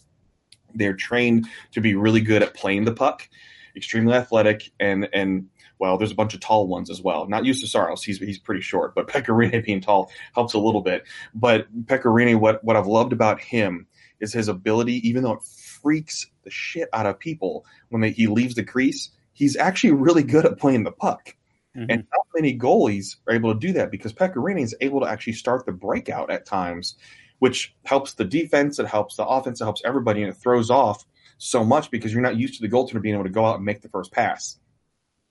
they're trained to be really good at playing the puck, extremely athletic, and and well, there's a bunch of tall ones as well. Not Juuse Saros, he's he's pretty short, but Pekka Rinne being tall helps a little bit. But Pekka Rinne, what what I've loved about him is his ability, even though it freaks the shit out of people when they, he leaves the crease, he's actually really good at playing the puck. Mhm. And not many goalies are able to do that because Pekka Rinne is able to actually start the breakout at times, which helps the defense, it helps the offense, it helps everybody, and it throws off so much because you're not used to the goaltender being able to go out and make the first pass.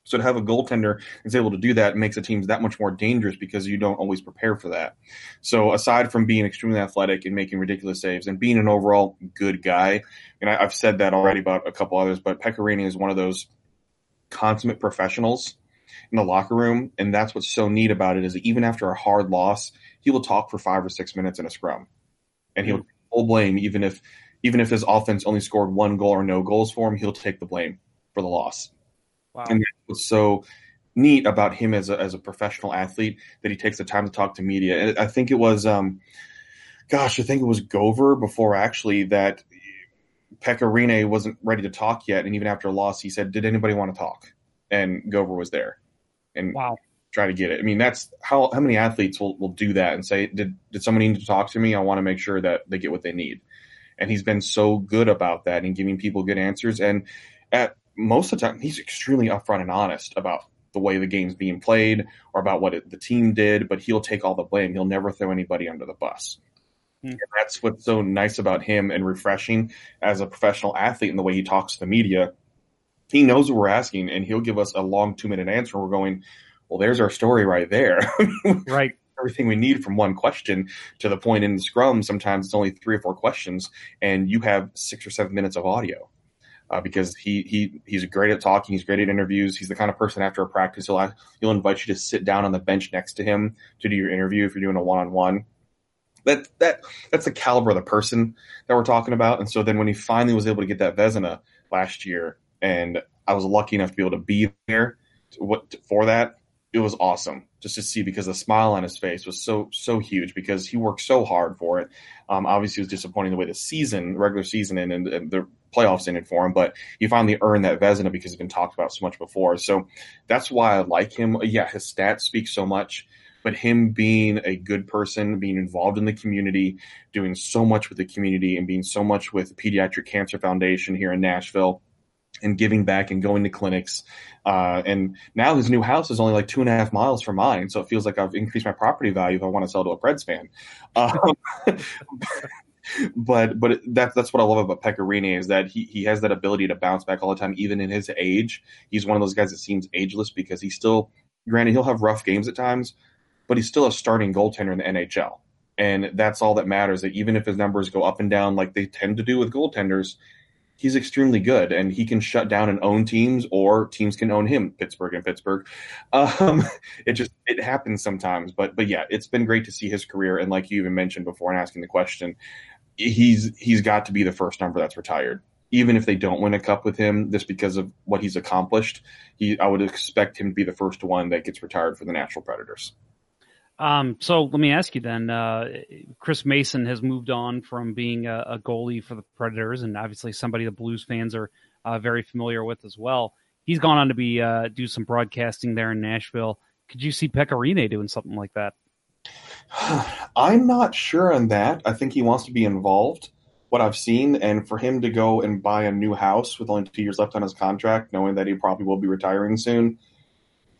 So to have a goaltender that's able to do that makes the teams that much more dangerous because you don't always prepare for that. So aside from being extremely athletic and making ridiculous saves and being an overall good guy, and I, I've said that already about a couple others, but Pekka Rinne is one of those consummate professionals in the locker room, and that's what's so neat about it is even after a hard loss, he will talk for five or six minutes in a scrum, and he'll take full blame even if even if his offense only scored one goal or no goals for him, he'll take the blame for the loss. Wow. And that's what's so neat about him as a as a professional athlete that he takes the time to talk to media. And I think it was, um, gosh, I think it was Gover before actually that Pekka Rinne wasn't ready to talk yet, and even after a loss, he said, "Did anybody want to talk?" And Gover was there, and Wow. try to get it. I mean, that's how how many athletes will, will do that and say, "Did did somebody need to talk to me? I want to make sure that they get what they need." And he's been so good about that and giving people good answers. And at most of the time, he's extremely upfront and honest about the way the game's being played or about what it, the team did. But he'll take all the blame. He'll never throw anybody under the bus. Hmm. And that's what's so nice about him and refreshing as a professional athlete in the way he talks to the media. He knows what we're asking, and he'll give us a long two minute answer. We're going, well, there's our story right there. Right. Everything we need from one question to the point in the scrum. Sometimes it's only three or four questions, and you have six or seven minutes of audio. Uh, because he he he's great at talking, he's great at interviews. He's the kind of person after a practice he'll ask- he'll invite you to sit down on the bench next to him to do your interview if you're doing a one on one. That that that's the caliber of the person that we're talking about. And so then when he finally was able to get that Vezina last year, and I was lucky enough to be able to be there to, what for that, it was awesome just to see because the smile on his face was so so huge because he worked so hard for it. Um, obviously, it was disappointing the way the season, regular season, and, and, the playoffs ended for him, but he finally earned that Vezina because it's been talked about so much before. So that's why I like him. Yeah, his stats speak so much, but him being a good person, being involved in the community, doing so much with the community, and being so much with the Pediatric Cancer Foundation here in Nashville and giving back and going to clinics. Uh, and now his new house is only like two and a half miles from mine, so it feels like I've increased my property value if I want to sell to a Preds fan. Um, but but that's that's what I love about Pekka Rinne is that he he has that ability to bounce back all the time, even in his age. He's one of those guys that seems ageless because he's still, granted, he'll have rough games at times, but he's still a starting goaltender in the NHL. And that's all that matters. That even if his numbers go up and down like they tend to do with goaltenders, he's extremely good and he can shut down and own teams or teams can own him pittsburgh and pittsburgh. Um, it just it happens sometimes but but yeah it's been great to see his career and like you even mentioned before in asking the question he's he's got to be the first number that's retired. Even if they don't win a cup with him just because of what he's accomplished he i would expect him to be the first one that gets retired for the nashville predators Um, so let me ask you then. Uh, Chris Mason has moved on from being a, a goalie for the Predators, and obviously somebody the Blues fans are uh, very familiar with as well. He's gone on to be uh, do some broadcasting there in Nashville. Could you see Pekka Rinne doing something like that? I'm not sure on that. I think he wants to be involved. What I've seen, and for him to go and buy a new house with only two years left on his contract, knowing that he probably will be retiring soon,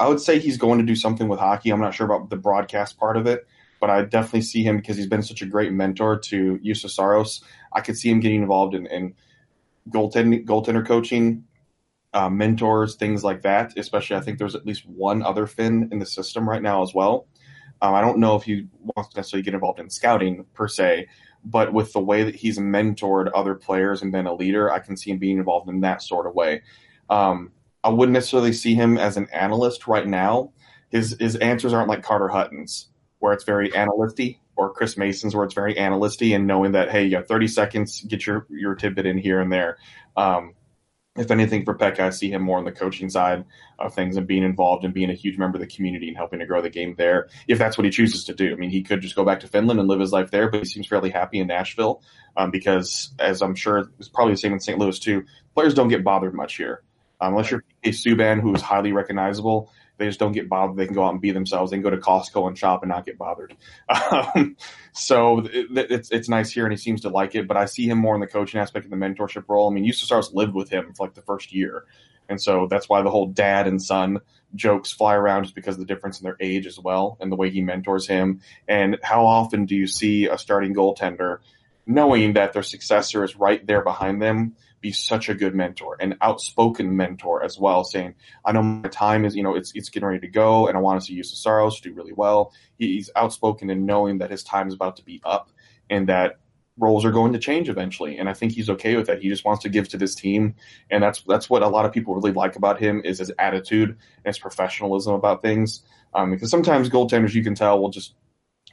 I would say he's going to do something with hockey. I'm not sure about the broadcast part of it, but I definitely see him because he's been such a great mentor to Juuse Saros. I could see him getting involved in, in goaltending, goaltender coaching, uh, mentors, things like that. Especially, I think there's at least one other Finn in the system right now as well. Um, I don't know if he wants to necessarily get involved in scouting per se, but with the way that he's mentored other players and been a leader, I can see him being involved in that sort of way. Um, I wouldn't necessarily see him as an analyst right now. His his answers aren't like Carter Hutton's, where it's very analysty, or Chris Mason's, where it's very analysty, and knowing that hey, you got 30 seconds, get your your tidbit in here and there. Um, if anything, for Pekka, I see him more on the coaching side of things and being involved and being a huge member of the community and helping to grow the game there. If that's what he chooses to do, I mean, he could just go back to Finland and live his life there, but he seems fairly happy in Nashville um, because, as I'm sure it's probably the same in St. Louis too. Players don't get bothered much here. Unless you're a Subban who is highly recognizable, they just don't get bothered. They can go out and be themselves. They can go to Costco and shop and not get bothered. Um, so it, it's it's nice here, and he seems to like it. But I see him more in the coaching aspect of the mentorship role. I mean, Juuse lived with him for like the first year, and so that's why the whole dad and son jokes fly around just because of the difference in their age as well, and the way he mentors him. And how often do you see a starting goaltender knowing that their successor is right there behind them? Be such a good mentor, an outspoken mentor as well, saying, I know my time is, you know, it's, it's getting ready to go and I want to see Juuse Saros do really well. He's outspoken in knowing that his time is about to be up and that roles are going to change eventually. And I think he's okay with that. He just wants to give to this team. And that's, that's what a lot of people really like about him is his attitude and his professionalism about things. Um, because sometimes goaltenders, you can tell, will just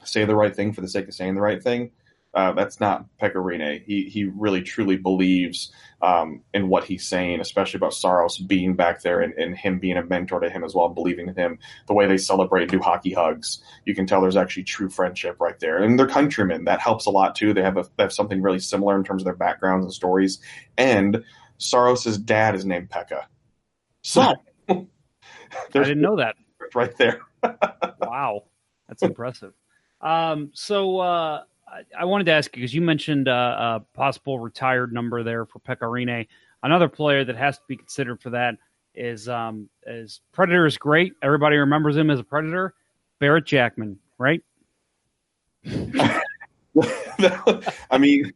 say the right thing for the sake of saying the right thing. Uh, that's not Pekka Rinne. He he really truly believes um, in what he's saying, especially about Saros being back there and, and, him being a mentor to him as well, believing in him. The way they celebrate do hockey hugs, you can tell there's actually true friendship right there. And they're countrymen. That helps a lot too. They have a, they have something really similar in terms of their backgrounds and stories. And Saros's dad is named Pekka. So I didn't know that. Right there. wow, that's impressive. Um, so. Uh, I wanted to ask you because you mentioned uh, a possible retired number there for Pekka Rinne. Another player that has to be considered for that is um, is Predator is great. Everybody remembers him as a Predator. Barrett Jackman, right? I mean,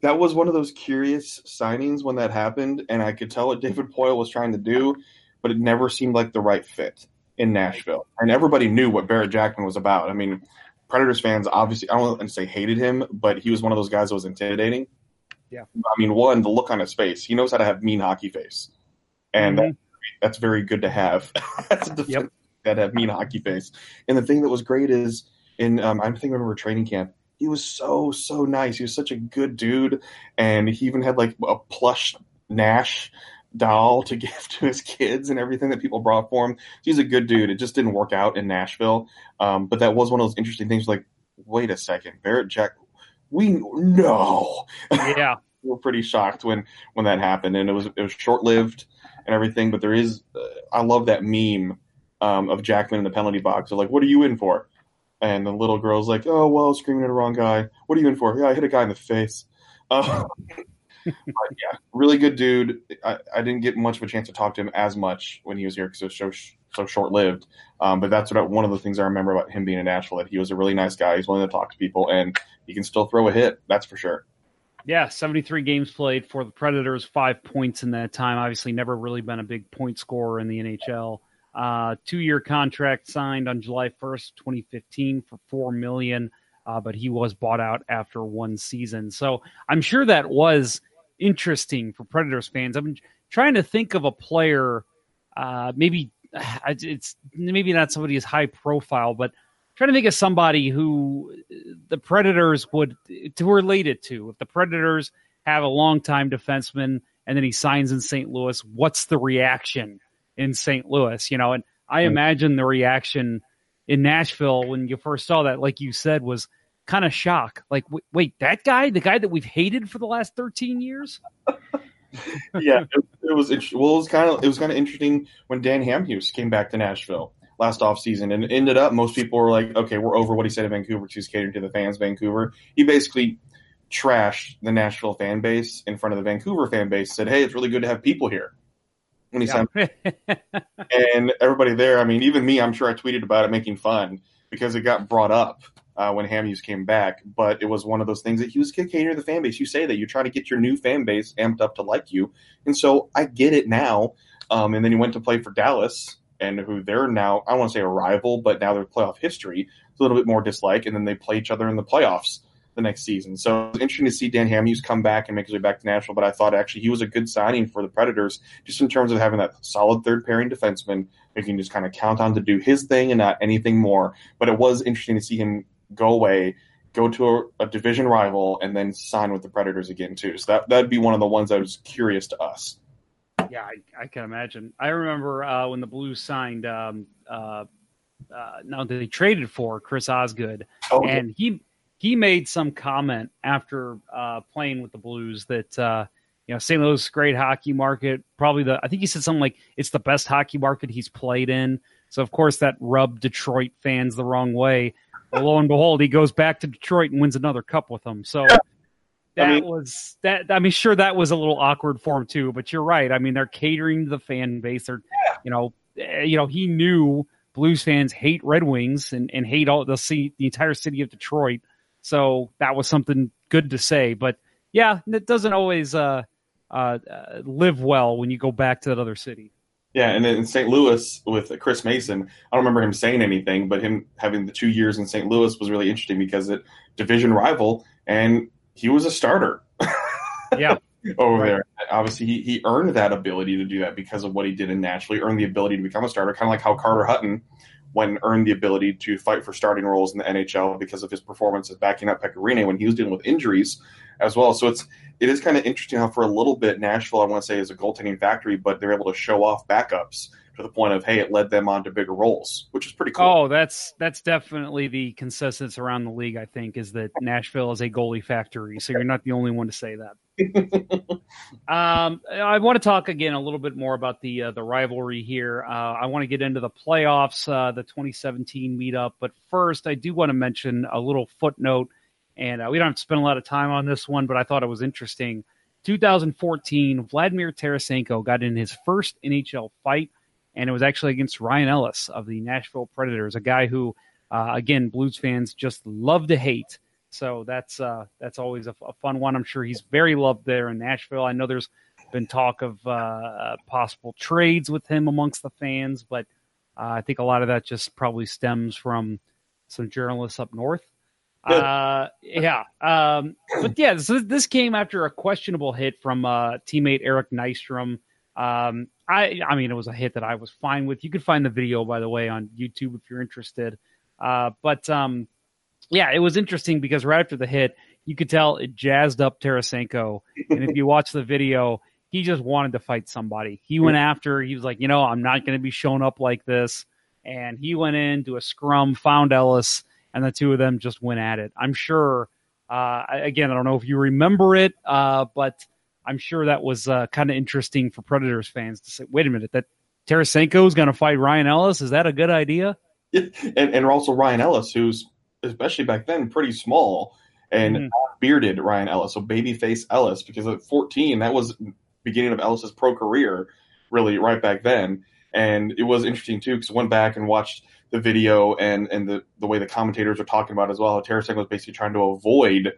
that was one of those curious signings when that happened, and I could tell what David Poile was trying to do, but it never seemed like the right fit in Nashville. And everybody knew what Barrett Jackman was about. I mean, Predators fans obviously I don't want to say hated him, but he was one of those guys that was intimidating. Yeah. I mean, one, the look on his face. He knows how to have mean hockey face. And Mhm. that, that's very good to have. that's a Yep. that have mean hockey face. And the thing that was great is in um, I think I remember training camp, he was so, so nice. He was such a good dude. And he even had like a plush Gnash doll to give to his kids and everything that people brought for him. He's a good dude. It just didn't work out in Nashville. Um, but that was one of those interesting things like, wait a second, Barrett Jack, we no. Yeah. we were pretty shocked when when that happened, and it was it was short lived and everything. But there is, uh, I love that meme um, of Jackman in the penalty box. They're like, "What are you in for?" And the little girl's like, "Oh well, screaming at the wrong guy. What are you in for?" Yeah, I hit a guy in the face. Uh, but yeah, really good dude. I, I didn't get much of a chance to talk to him as much when he was here because it was so so short lived. Um, but that's what I, one of the things I remember about him being in Nashville. That he was a really nice guy. He's willing to talk to people, and he can still throw a hit. That's for sure. Yeah, 73 games played for the Predators, five points in that time. Obviously, never really been a big point scorer in the NHL. Uh, two year contract signed on July 1st, 2015 for 4 million. uh, but he was bought out after one season. So I'm sure that was interesting for Predators fans. I'm trying to think of a player, uh, maybe it's maybe not somebody as high profile, but trying to think of somebody who the Predators would to relate it to. If the Predators have a longtime defenseman and then he signs in St. Louis, what's the reaction in St. Louis? You know, and I imagine the reaction in Nashville when you first saw that, like you said, was kind of shock. Like, w- wait, that guy, the guy that we've hated for the last 13 years? yeah, it, it was int- well. It was kind of it was kind of interesting when Dan Hamhuis came back to Nashville last offseason and it ended up most people were like, okay, we're over what he said in Vancouver he's catering to the fans. Vancouver, he basically trashed the Nashville fan base in front of the Vancouver fan base. Said, hey, it's really good to have people here. When he Yeah. signed, and everybody there, I mean, even me, I'm sure I tweeted about it, making fun because it got brought up uh, when Hamhuis came back. But it was one of those things that he was catering to the fan base. You say that you try to get your new fan base amped up to like you, and so I get it now. Um, and then he went to play for Dallas, and who they're now I want to say a rival, but now their playoff history is a little bit more dislike, and then they play each other in the playoffs the next season. So it's interesting to see Dan Hamhuis come back and make his way back to Nashville. But I thought actually he was a good signing for the Predators, just in terms of having that solid third pairing defenseman who can just kind of count on to do his thing and not anything more. But it was interesting to see him go away, go to a, a division rival, and then sign with the Predators again too. So that that'd be one of the ones that was curious to us. Yeah, I, I can imagine. I remember uh, when the Blues signed, um, uh, uh, no, they traded for Chris Osgood, Oh, and he he made some comment after uh, playing with the Blues that uh, you know St. Louis is a great hockey market, probably the I think he said something like it's the best hockey market he's played in. So of course that rubbed Detroit fans the wrong way. Well, lo and behold, he goes back to Detroit and wins another cup with them. So that mean- was that. I mean, sure, that was a little awkward for him too. But you're right. I mean, they're catering to the fan base. They're, you know, eh, you know, he knew Blues fans hate Red Wings and, and hate all the see the entire city of Detroit. So that was something good to say. But yeah, it doesn't always uh, uh, uh, live well when you go back to that other city. Yeah, and then in St. Louis with Chris Mason, I don't remember him saying anything, but him having the two years in St. Louis was really interesting because it division rival, and he was a starter Yeah, over Right. there. Obviously, he, he earned that ability to do that because of what he did and naturally earned the ability to become a starter, kind of like how Carter Hutton when earned the ability to fight for starting roles in the NHL because of his performance performances backing up Pekka Rinne when he was dealing with injuries as well. So it's it is kind of interesting how for a little bit Nashville I want to say is a goaltending factory, but they're able to show off backups to the point of hey, it led them on to bigger roles, which is pretty cool. Oh, that's that's definitely the consensus around the league. I think is that Nashville is a goalie factory. So you're not the only one to say that. um, I want to talk again a little bit more about the uh, the rivalry here. Uh, I want to get into the playoffs, uh, the 2017 meetup, but first I do want to mention a little footnote, and uh, we don't have to spend a lot of time on this one, but I thought it was interesting. 2014, Vladimir Tarasenko got in his first NHL fight and it was actually against Ryan Ellis of the Nashville Predators, a guy who, uh, again, Blues fans just love to hate. So that's uh, that's always a, a fun one. I'm sure he's very loved there in Nashville. I know there's been talk of uh, possible trades with him amongst the fans, but uh, I think a lot of that just probably stems from some journalists up north. Uh, yeah. Um, but yeah, so this came after a questionable hit from uh, teammate Eric Nystrom. Um, I, I mean, it was a hit that I was fine with. You could find the video, by the way, on YouTube if you're interested. Uh, but um, yeah, it was interesting because right after the hit, you could tell it jazzed up Tarasenko. And if you watch the video, he just wanted to fight somebody. He went after. He was like, you know, I'm not going to be shown up like this. And he went into a scrum, found Ellis, and the two of them just went at it. I'm sure. Uh, again, I don't know if you remember it, uh, but I'm sure that was uh, kind of interesting for Predators fans to say, wait a minute, that Tarasenko is going to fight Ryan Ellis. Is that a good idea? and, and also Ryan Ellis, who's especially back then pretty small and Mhm. bearded Ryan Ellis, so babyface Ellis, because at 14 that was beginning of Ellis's pro career, really right back then. And it was interesting too because I went back and watched the video and and the the way the commentators were talking about as well. How Tarasenko was basically trying to avoid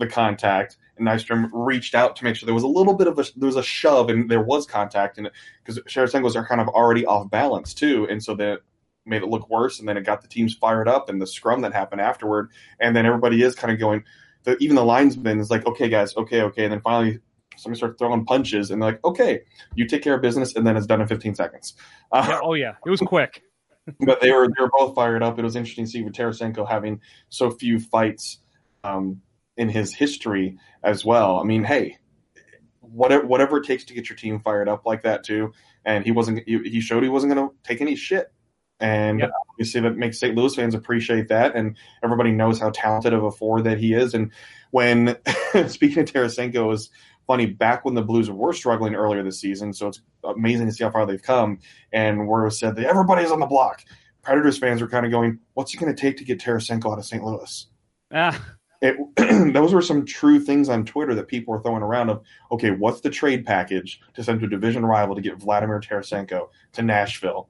the contact, and Nystrom reached out to make sure there was a little bit of a there was a shove and there was contact, and because Tarasenko's are kind of already off balance too, and so that made it look worse, and then it got the teams fired up, and the scrum that happened afterward, and then everybody is kind of going. The, even the linesman is like, okay, guys, okay, okay, and then finally somebody starts throwing punches, and they're like, okay, you take care of business, and then it's done in 15 seconds. Uh, Yeah, oh yeah, it was quick. but they were they were both fired up. It was interesting to see with Tarasenko having so few fights um, in his history as well. I mean, hey, whatever whatever it takes to get your team fired up like that too. And he wasn't he, showed he wasn't going to take any shit. And Yep. obviously that makes St. Louis fans appreciate that, and everybody knows how talented of a forward that he is. And when speaking of Tarasenko is funny, back when the Blues were struggling earlier this season, so it's amazing to see how far they've come. And where it was said that everybody's on the block. Predators fans were kind of going, "What's it going to take to get Tarasenko out of St. Louis?" Ah, It, those were some true things on Twitter that people were throwing around. Of okay, what's the trade package to send to a division rival to get Vladimir Tarasenko to Nashville?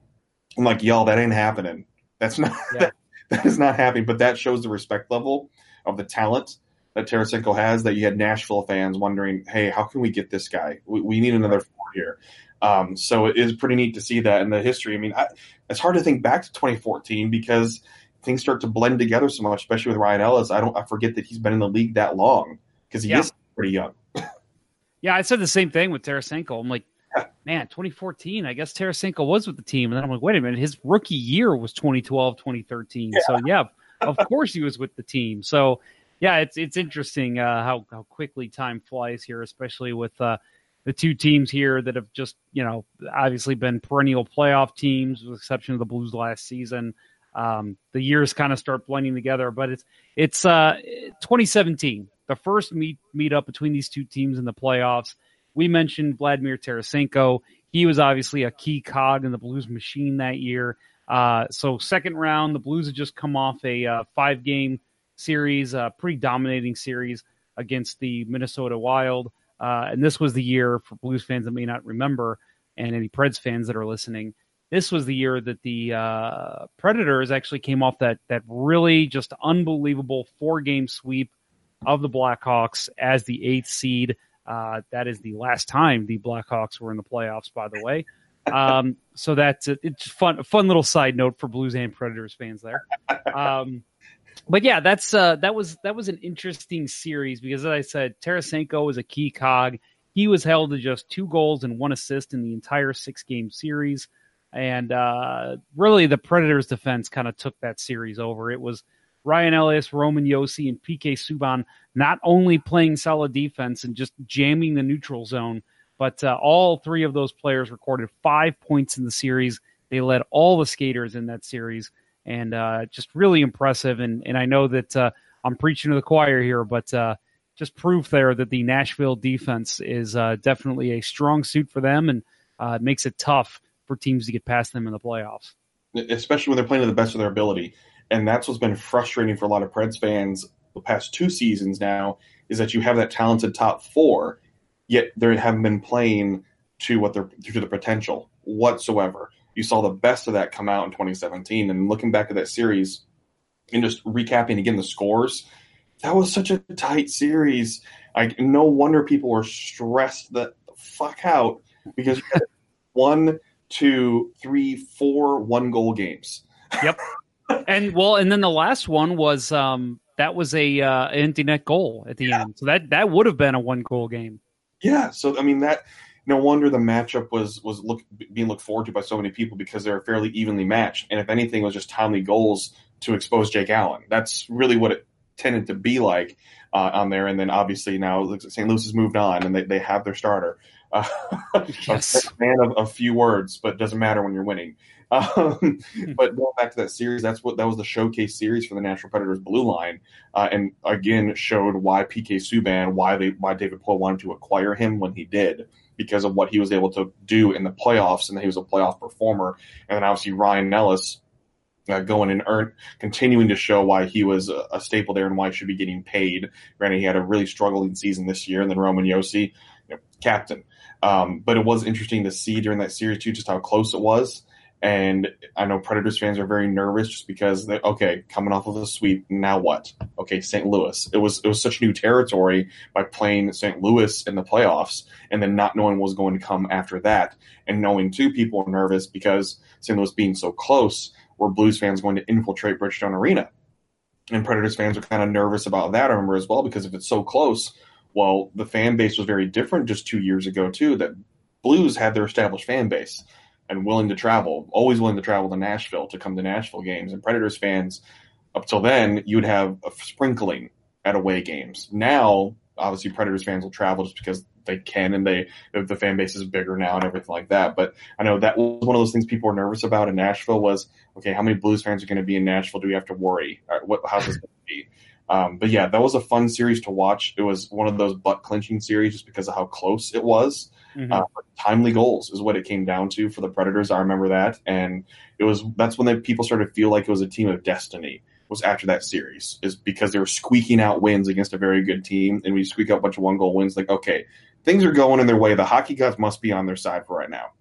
I'm like, y'all, that ain't happening. That's not Yeah. that, that is not happening. But that shows the respect level of the talent that Tarasenko has. That you had Nashville fans wondering, hey, how can we get this guy? We, we need another four here. Um, so it is pretty neat to see that in the history. I mean, I, it's hard to think back to 2014 because things start to blend together so much, especially with Ryan Ellis. I don't, I forget that he's been in the league that long because he Yeah. is pretty young. yeah, I said the same thing with Tarasenko. I'm like, Yeah. man, 2014. I guess Tarasenko was with the team, and then I'm like, wait a minute, his rookie year was 2012, 2013. So yeah, of course he was with the team. So yeah, it's it's interesting uh, how how quickly time flies here, especially with uh, the two teams here that have just you know obviously been perennial playoff teams, with the exception of the Blues last season. Um, the years kind of start blending together, but it's it's uh, 2017, the first meet meet up between these two teams in the playoffs. We mentioned Vladimir Tarasenko. He was obviously a key cog in the Blues machine that year. Uh, so second round, the Blues had just come off a uh, five game series, a pretty dominating series against the Minnesota Wild. Uh, and this was the year for Blues fans that may not remember, and any Preds fans that are listening. This was the year that the uh, Predators actually came off that that really just unbelievable four game sweep of the Blackhawks as the eighth seed. Uh, that is the last time the Blackhawks were in the playoffs, by the way. Um, so that's a, it's fun, a fun little side note for Blues and Predators fans there. Um, but yeah, that's uh, that was that was an interesting series because, as I said, Tarasenko was a key cog. He was held to just two goals and one assist in the entire six game series, and uh, really the Predators' defense kind of took that series over. It was Ryan Ellis, Roman Josi, and PK Subban not only playing solid defense and just jamming the neutral zone, but uh, all three of those players recorded five points in the series. They led all the skaters in that series, and uh, just really impressive. And and I know that uh, I'm preaching to the choir here, but uh, just proof there that the Nashville defense is uh, definitely a strong suit for them, and uh, makes it tough for teams to get past them in the playoffs. especially when they're playing to the best of their ability. And that's what's been frustrating for a lot of Preds fans the past two seasons now is that you have that talented top four, yet they haven't been playing to what their to the potential whatsoever. You saw the best of that come out in 2017, and looking back at that series and just recapping again the scores, that was such a tight series. I no wonder people were stressed the fuck out because one, two, three, four one goal games. Yep. and well, and then the last one was um, that was a uh, empty net goal at the Yeah. end, so that that would have been a one goal game. Yeah, so I mean that no wonder the matchup was was look being looked forward to by so many people because they're fairly evenly matched, and if anything, it was just timely goals to expose Jake Allen. That's really what it tended to be like uh, on there. And then obviously now St. Louis has moved on, and they, they have their starter. Uh, Yes. a man of a few words, but doesn't matter when you're winning. Um, but going back to that series, that's what that was the showcase series for the Nashville Predators blue line, uh, and again showed why PK Subban, why they, why David Poile wanted to acquire him when he did, because of what he was able to do in the playoffs, and he was a playoff performer. And then obviously Ryan Ellis uh, going and earn, continuing to show why he was a, a staple there and why he should be getting paid. Granted, he had a really struggling season this year, and then Roman Josi, you know, captain. Um, but it was interesting to see during that series too, just how close it was. And I know Predators fans are very nervous just because they okay, coming off of a sweep, now what? Okay, St. Louis. It was it was such new territory by playing St. Louis in the playoffs, and then not knowing what was going to come after that, and knowing too people were nervous because St. Louis being so close were Blues fans going to infiltrate Bridgestone Arena. And Predators fans are kind of nervous about that, I remember as well, because if it's so close, well, the fan base was very different just two years ago, too, that Blues had their established fan base and willing to travel, always willing to travel to Nashville to come to Nashville games. And Predators fans, up till then, you'd have a sprinkling at away games. Now, obviously, Predators fans will travel just because they can and they the fan base is bigger now and everything like that. But I know that was one of those things people were nervous about in Nashville was okay, how many Blues fans are going to be in Nashville? Do we have to worry? Uh, What how's this going to be? Um, but yeah, that was a fun series to watch. It was one of those butt clinching series just because of how close it was. Mhm. Uh, timely goals is what it came down to for the Predators. I remember that, and it was that's when the people started to feel like it was a team of destiny. Was after that series is because they were squeaking out wins against a very good team, and we squeak out a bunch of one goal wins. Like okay, things are going in their way. The hockey gods must be on their side for right now.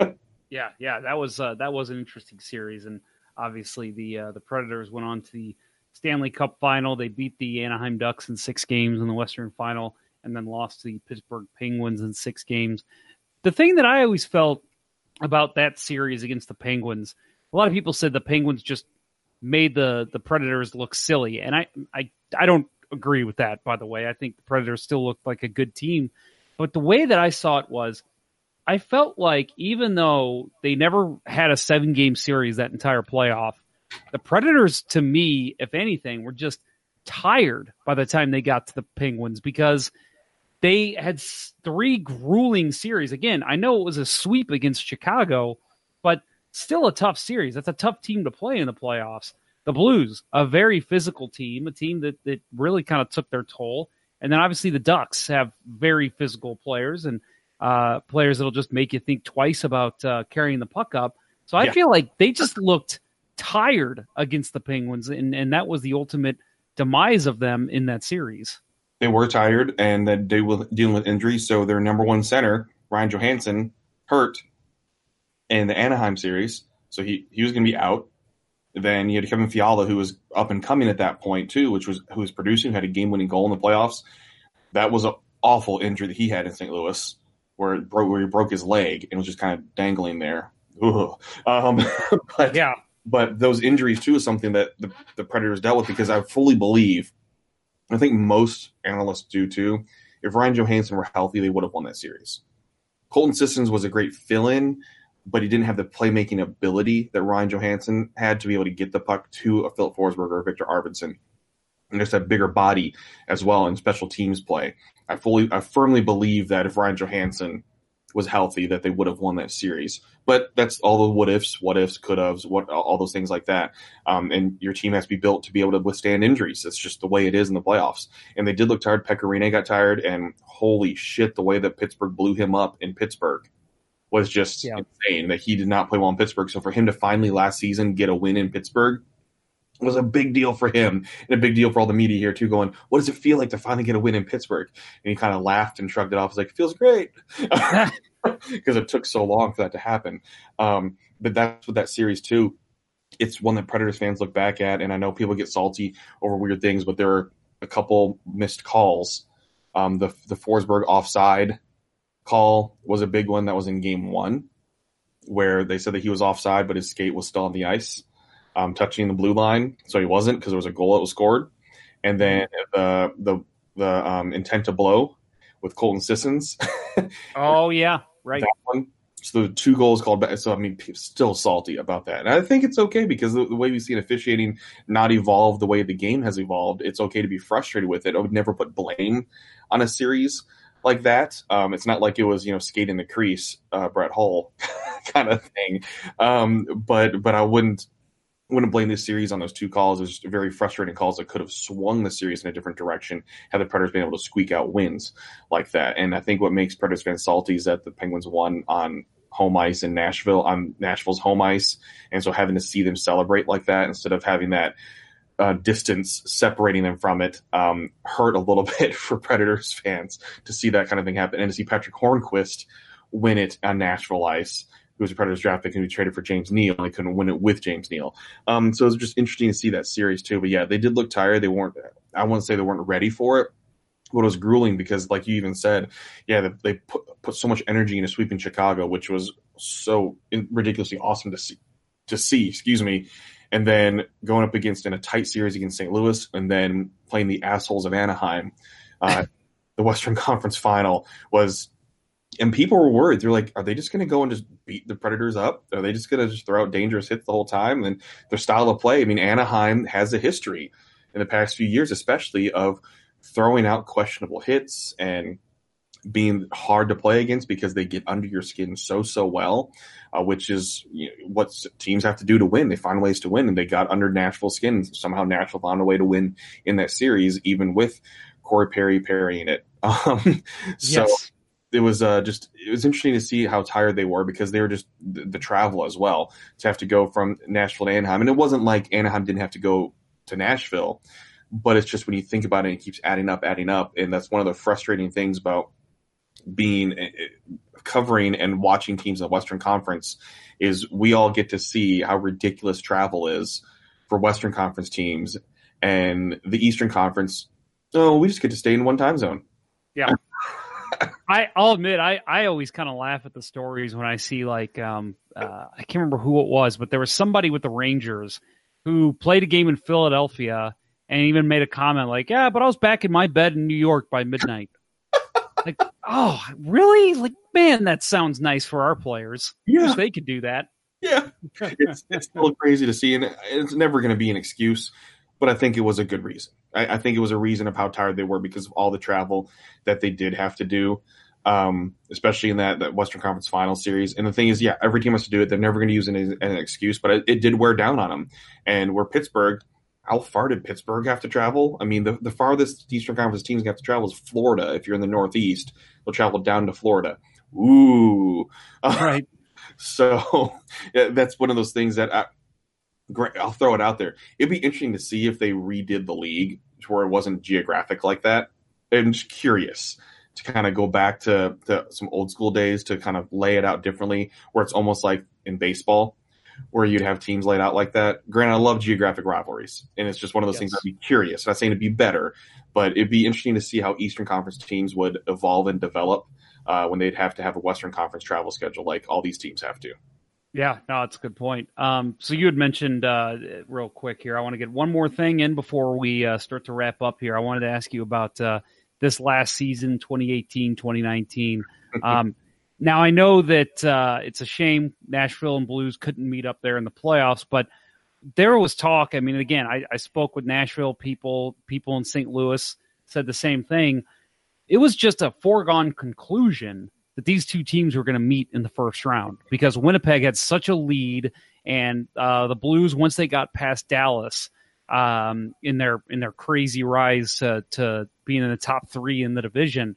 Yeah, yeah, that was uh, that was an interesting series, and obviously the uh, the Predators went on to the Stanley Cup final. They beat the Anaheim Ducks in six games in the Western Final, and then lost to the Pittsburgh Penguins in six games. The thing that I always felt about that series against the Penguins, a lot of people said the Penguins just made the the Predators look silly, and I I I don't agree with that. By the way, I think the Predators still looked like a good team, but the way that I saw it was. I felt like even though they never had a seven game series that entire playoff, the Predators, to me, if anything, were just tired by the time they got to the Penguins because they had three grueling series. Again, I know it was a sweep against Chicago, but still a tough series. That's a tough team to play in the playoffs. The Blues, a very physical team, a team that, that really kind of took their toll. And then obviously the Ducks have very physical players and uh, players that'll just make you think twice about uh, carrying the puck up. So I Yeah. feel like they just looked tired against the Penguins, and, and that was the ultimate demise of them in that series. They were tired and then they were dealing with injuries. So their number one center, Ryan Johansen, hurt in the Anaheim series. So he, he was going to be out. Then you had Kevin Fiala, who was up and coming at that point too, which was who was producing, had a game winning goal in the playoffs. That was an awful injury that he had in St. Louis, where it broke, where he broke his leg and was just kind of dangling there. Um, but Yeah, but those injuries too is something that the, the Predators dealt with because I fully believe, I think most analysts do too. If Ryan Johansen were healthy, they would have won that series. Colton Sissons was a great fill-in, but he didn't have the playmaking ability that Ryan Johansen had to be able to get the puck to a Filip Forsberg or Viktor Arvidsson, and just a bigger body as well in special teams play. I fully, I firmly believe that if Ryan Johansen was healthy, that they would have won that series. But that's all the what ifs, what ifs, could haves, what all those things like that. Um, and your team has to be built to be able to withstand injuries. It's just the way it is in the playoffs. And they did look tired. Pekka Rinne got tired, and holy shit, the way that Pittsburgh blew him up in Pittsburgh was just Yeah. insane. That he did not play well in Pittsburgh. So for him to finally last season get a win in Pittsburgh was a big deal for him and a big deal for all the media here too. Going, what does it feel like to finally get a win in Pittsburgh? And he kind of laughed and shrugged it off. He's like, it feels great because it took so long for that to happen. Um, but that's what that series too. It's one that Predators fans look back at, and I know people get salty over weird things, but there are a couple missed calls. Um, the the Forsberg offside call was a big one that was in Game One, where they said that he was offside, but his skate was still on the ice, um, touching the blue line, so he wasn't because there was a goal that was scored. And then the the the um, intent to blow with Colton Sissons. Oh yeah, right. So the two goals called back. So I mean, still salty about that, and I think it's okay because the, the way we've seen officiating not evolve the way the game has evolved, it's okay to be frustrated with it. I would never put blame on a series like that. Um, it's not like it was you know skating the crease, uh, Brett Hull kind of thing. Um, but but I wouldn't wouldn't blame this series on those two calls. It was very frustrating calls that could have swung the series in a different direction had the Predators been able to squeak out wins like that. And I think what makes Predators fans salty is that the Penguins won on home ice in Nashville, on Nashville's home ice, and so having to see them celebrate like that instead of having that uh, distance separating them from it um, hurt a little bit for Predators fans to see that kind of thing happen and to see Patric Hornqvist win it on Nashville ice. Who was a Predators draft pick and who traded for James Neal, they couldn't win it with James Neal. Um, so it was just interesting to see that series too. But yeah, they did look tired. They weren't. I wouldn't say they weren't ready for it. But it was grueling because, like you even said, yeah, they, put put so much energy into sweeping Chicago, which was so ridiculously awesome to see. to see, excuse me, and then going up against in a tight series against St. Louis, and then playing the assholes of Anaheim. Uh, the Western Conference Final was, and people were worried. They're like, are they just going to go and just beat the Predators up? Are they just going to just throw out dangerous hits the whole time? And their style of play. I mean, Anaheim has a history in the past few years, especially of throwing out questionable hits and being hard to play against because they get under your skin so so well, uh, which is you know, what teams have to do to win. They find ways to win, and they got under Nashville's skin. Somehow Nashville found a way to win in that series, even with Corey Perry parrying it. Um, so yes. It was uh, just it was interesting to see how tired they were because they were just the, the travel as well to have to go from Nashville to Anaheim, and it wasn't like Anaheim didn't have to go to Nashville, but it's just when you think about it, it keeps adding up, adding up, and that's one of the frustrating things about being eh, covering and watching teams in the Western Conference is we all get to see how ridiculous travel is for Western Conference teams and the Eastern Conference. Oh, we just get to stay in one time zone. Yeah. I, I'll admit, I, I always kind of laugh at the stories when I see like um uh, I can't remember who it was, but there was somebody with the Rangers who played a game in Philadelphia and even made a comment like, "Yeah, but I was back in my bed in New York by midnight." like, oh, really? Like, man, that sounds nice for our players. Yeah. Wish they could do that. Yeah, it's it's still crazy to see, and it's never going to be an excuse. But I think it was a good reason. I, I think it was a reason of how tired they were because of all the travel that they did have to do, um, especially in that, that Western Conference Final series. And the thing is, yeah, every team has to do it. They're never going to use as an excuse, but it, it did wear down on them. And where Pittsburgh, how far did Pittsburgh have to travel? I mean, the, the farthest Eastern Conference teams have to travel is Florida. If you're in the Northeast, they'll travel down to Florida. Ooh, all right. so yeah, that's one of those things that I, great. I'll throw it out there. It'd be interesting to see if they redid the league to where it wasn't geographic like that. I'm just curious to kind of go back to, to some old school days to kind of lay it out differently, where it's almost like in baseball, where you'd have teams laid out like that. Granted, I love geographic rivalries, and it's just one of those things I'd be curious. I'm not saying it'd be better, but it'd be interesting to see how Eastern Conference teams would evolve and develop uh, when they'd have to have a Western Conference travel schedule like all these teams have to. Yeah, no, that's a good point. Um, so you had mentioned uh, real quick here. I want to get one more thing in before we uh, start to wrap up here. I wanted to ask you about uh, this last season, 2018, 2019. Um, now I know that uh, it's a shame Nashville and Blues couldn't meet up there in the playoffs, but there was talk. I mean, again, I, I spoke with Nashville people, people in St. Louis said the same thing. It was just a foregone conclusion that these two teams were going to meet in the first round because Winnipeg had such a lead, and uh, the Blues once they got past Dallas um, in their in their crazy rise to, to being in the top three in the division,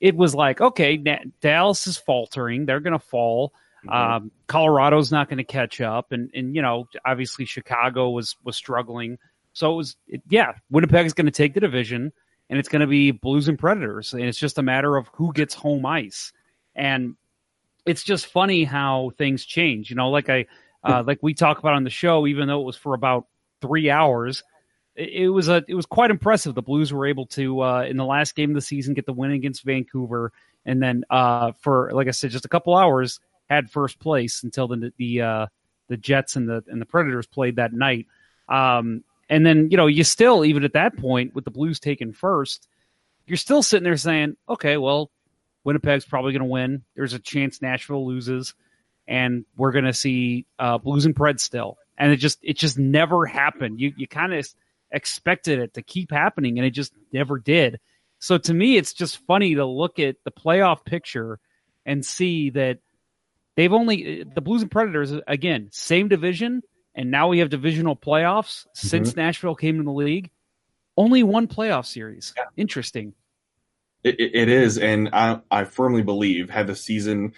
it was like okay, Na- Dallas is faltering; they're going to fall. Um, Colorado's not going to catch up, and and you know obviously Chicago was was struggling. So it was it, yeah, Winnipeg is going to take the division, and it's going to be Blues and Predators, and it's just a matter of who gets home ice. And it's just funny how things change. You know, like I uh, like we talk about on the show, even though it was for about three hours, it, it was a it was quite impressive. The Blues were able to uh, in the last game of the season get the win against Vancouver, and then uh, for like I said, just a couple hours had first place until the the uh, the Jets and the and the Predators played that night. Um, and then you know you still even at that point with the Blues taking first, you're still sitting there saying, okay, well, Winnipeg's probably going to win. There's a chance Nashville loses, and we're going to see uh, Blues and Preds still. And it just it just never happened. You you kind of expected it to keep happening, and it just never did. So to me, it's just funny to look at the playoff picture and see that they've only the Blues and Predators again same division, and now we have divisional playoffs since Nashville came in the league. Only one playoff series. Interesting. It, it, is, and I, I firmly believe had the season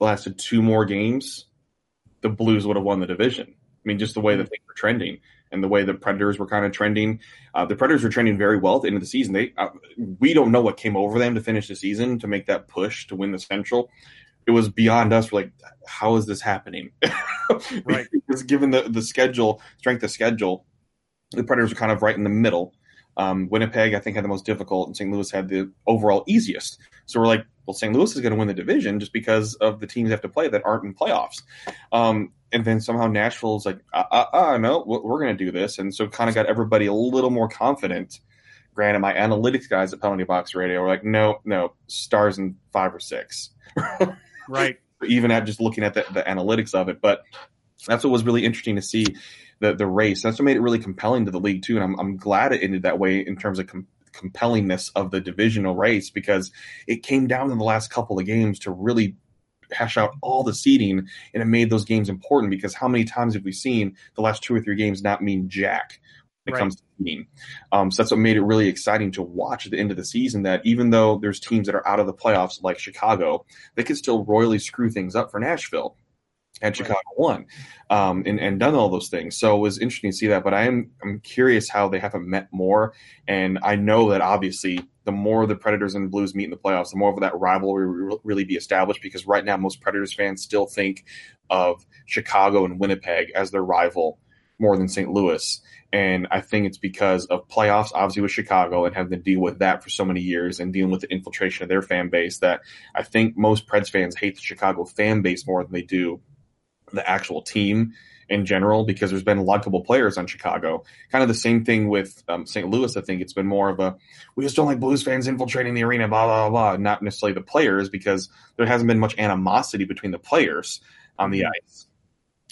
lasted two more games, the Blues would have won the division. I mean, just the way that things were trending and the way the Predators were kind of trending. Uh, the Predators were trending very well at the end of the season. They uh, we don't know what came over them to finish the season to make that push to win the Central. It was beyond us. We're like, how is this happening? Right. because given the the schedule, strength of schedule, the Predators were kind of right in the middle. Um, Winnipeg, I think, had the most difficult, and St. Louis had the overall easiest. So we're like, well, St. Louis is going to win the division just because of the teams they have to play that aren't in playoffs. Um, and then somehow Nashville's like, uh, uh, uh no, we're going to do this, and so kind of got everybody a little more confident. Granted, my analytics guys at Penalty Box Radio were like, no, no, stars in five or six, Right. even at just looking at the, the analytics of it. But that's what was really interesting to see the the race. That's what made it really compelling to the league too, and I'm I'm glad it ended that way in terms of com- compellingness of the divisional race because it came down in the last couple of games to really hash out all the seeding and it made those games important because how many times have we seen the last two or three games not mean jack when it Right. comes to seeding? Um, so that's what made it really exciting to watch at the end of the season. That even though there's teams that are out of the playoffs like Chicago, they could still royally screw things up for Nashville. And Chicago won, um, and, and done all those things. So it was interesting to see that. But I am I'm curious how they haven't met more. And I know that obviously the more the Predators and the Blues meet in the playoffs, the more of that rivalry will really be established. Because right now, most Predators fans still think of Chicago and Winnipeg as their rival more than St. Louis. And I think it's because of playoffs, obviously with Chicago and having to deal with that for so many years and dealing with the infiltration of their fan base that I think most Preds fans hate the Chicago fan base more than they do the actual team in general because there's been likable players on Chicago. Kind of the same thing with um, St. Louis. I think it's been more of a we just don't like Blues fans infiltrating the arena, blah blah blah. Not necessarily the players because there hasn't been much animosity between the players on the ice.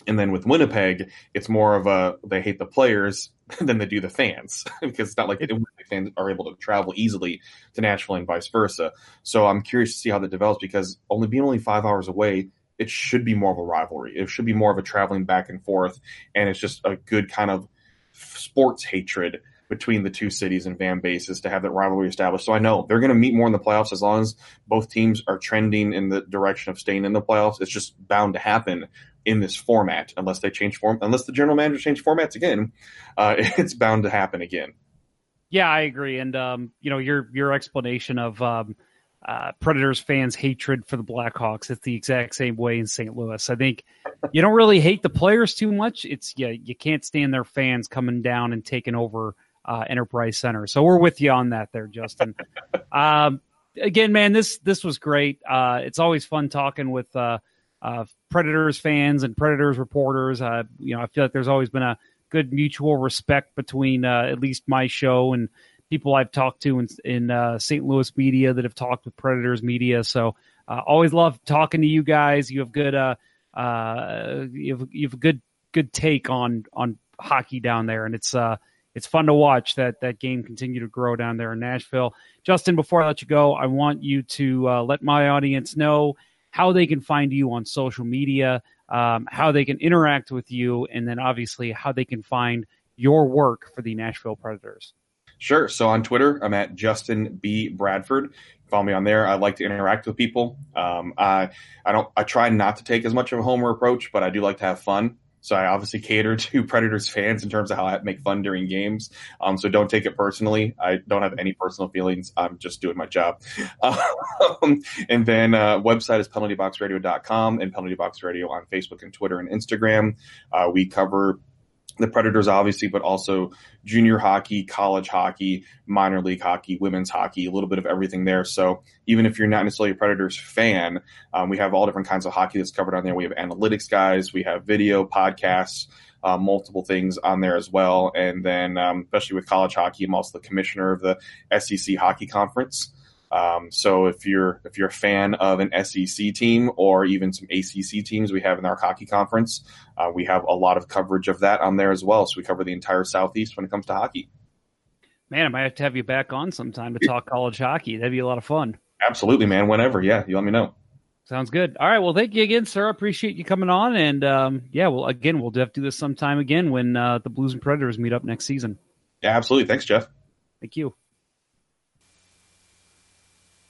And then with Winnipeg, it's more of a they hate the players than they do the fans because it's not like the fans are able to travel easily to Nashville and vice versa. So I'm curious to see how that develops because only being only five hours away, it should be more of a rivalry. It should be more of a traveling back and forth, and it's just a good kind of sports hatred between the two cities and fan bases to have that rivalry established. So I know they're going to meet more in the playoffs as long as both teams are trending in the direction of staying in the playoffs. It's just bound to happen in this format unless they change form, unless the general manager change formats again. Uh, it's bound to happen again. Yeah, I agree. And um, you know, your your explanation of um, uh, Predators fans' hatred for the Blackhawks, it's the exact same way in St. Louis. I think you don't really hate the players too much. It's yeah, you can't stand their fans coming down and taking over uh, Enterprise Center. So we're with you on that there, Justin. um, again, man, this this was great. Uh, it's always fun talking with uh, uh, Predators fans and Predators reporters. Uh, you know, I feel like there's always been a good mutual respect between uh, at least my show and people I've talked to in, in uh, St. Louis media that have talked with Predators media. So uh, always love talking to you guys. You have good, uh, uh, you have you have a good good take on on hockey down there, and it's uh it's fun to watch that that game continue to grow down there in Nashville. Justin, before I let you go, I want you to uh, let my audience know how they can find you on social media, um, how they can interact with you, and then obviously how they can find your work for the Nashville Predators. Sure. So on Twitter, I'm at Justin B Bradford. Follow me on there. I like to interact with people. Um, I I don't I try not to take as much of a homer approach, but I do like to have fun. So I obviously cater to Predators fans in terms of how I make fun during games. Um, so don't take it personally. I don't have any personal feelings. I'm just doing my job. Um, and then uh, website is penaltyboxradio.com and Penalty Box Radio on Facebook and Twitter and Instagram. Uh, we cover the Predators, obviously, but also junior hockey, college hockey, minor league hockey, women's hockey, a little bit of everything there. So even if you're not necessarily a Predators fan, um, we have all different kinds of hockey that's covered on there. We have analytics guys, we have video, podcasts, uh, multiple things on there as well. And then, um, especially with college hockey, I'm also the commissioner of the SEC Hockey Conference. Um, so if you're if you're a fan of an SEC team or even some ACC teams we have in our hockey conference, uh, we have a lot of coverage of that on there as well. So we cover the entire Southeast when it comes to hockey. Man, I might have to have you back on sometime to talk college hockey. That'd be a lot of fun. Absolutely, man. Whenever, yeah, you let me know. Sounds good. All right. Well, thank you again, sir. I appreciate you coming on. And um, yeah, well, again, we'll have to do this sometime again when uh, the Blues and Predators meet up next season. Yeah, absolutely. Thanks, Jeff. Thank you.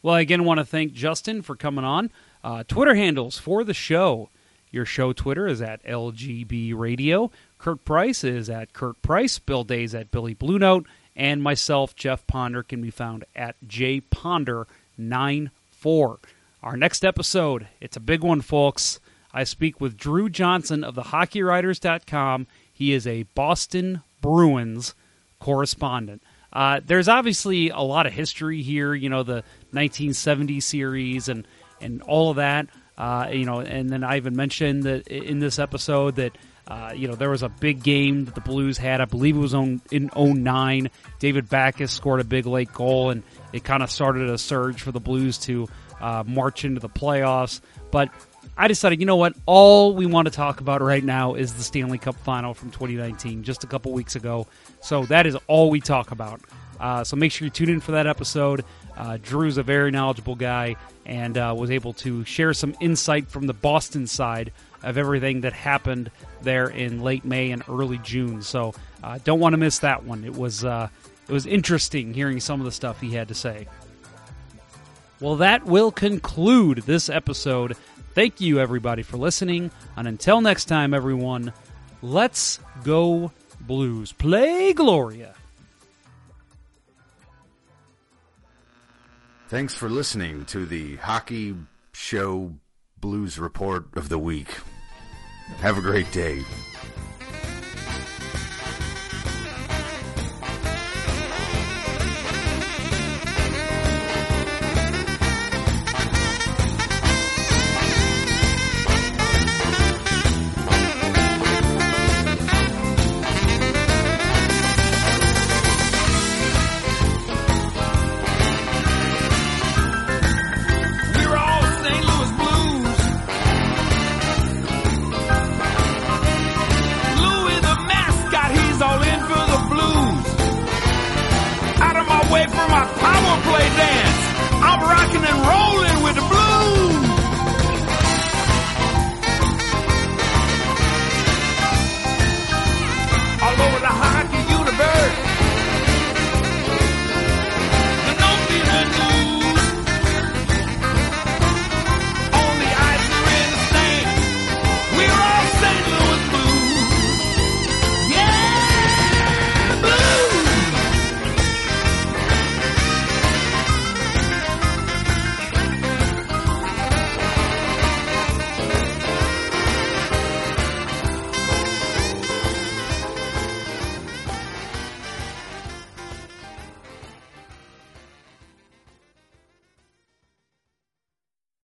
Well, I again want to thank Justin for coming on. Uh, Twitter handles for the show. Your show Twitter is at LGB Radio. Kurt Price is at Kurt Price. Bill Day's at Billy Blue Note. And myself, Jeff Ponder, can be found at jponder94. Our next episode, it's a big one, folks. I speak with Drew Johnson of the HockeyWriters.com. He is a Boston Bruins correspondent. Uh, there's obviously a lot of history here, you know, the 1970 series and, and all of that. Uh, you know, and then I even mentioned that in this episode that uh, you know there was a big game that the Blues had. I believe it was on, in 09. David Backes scored a big late goal, and it kind of started a surge for the Blues to uh, march into the playoffs. But I decided, you know what? All we want to talk about right now is the Stanley Cup final from 2019, just a couple weeks ago. So that is all we talk about. Uh, so make sure you tune in for that episode. Uh, Drew's a very knowledgeable guy and uh, was able to share some insight from the Boston side of everything that happened there in late May and early June. So uh, don't want to miss that one. It was uh, it was interesting hearing some of the stuff he had to say. Well, that will conclude this episode. Thank you, everybody, for listening. And until next time, everyone, let's go Blues. Play Gloria. Thanks for listening to the Hockey Show Blues Report of the Week. Have a great day.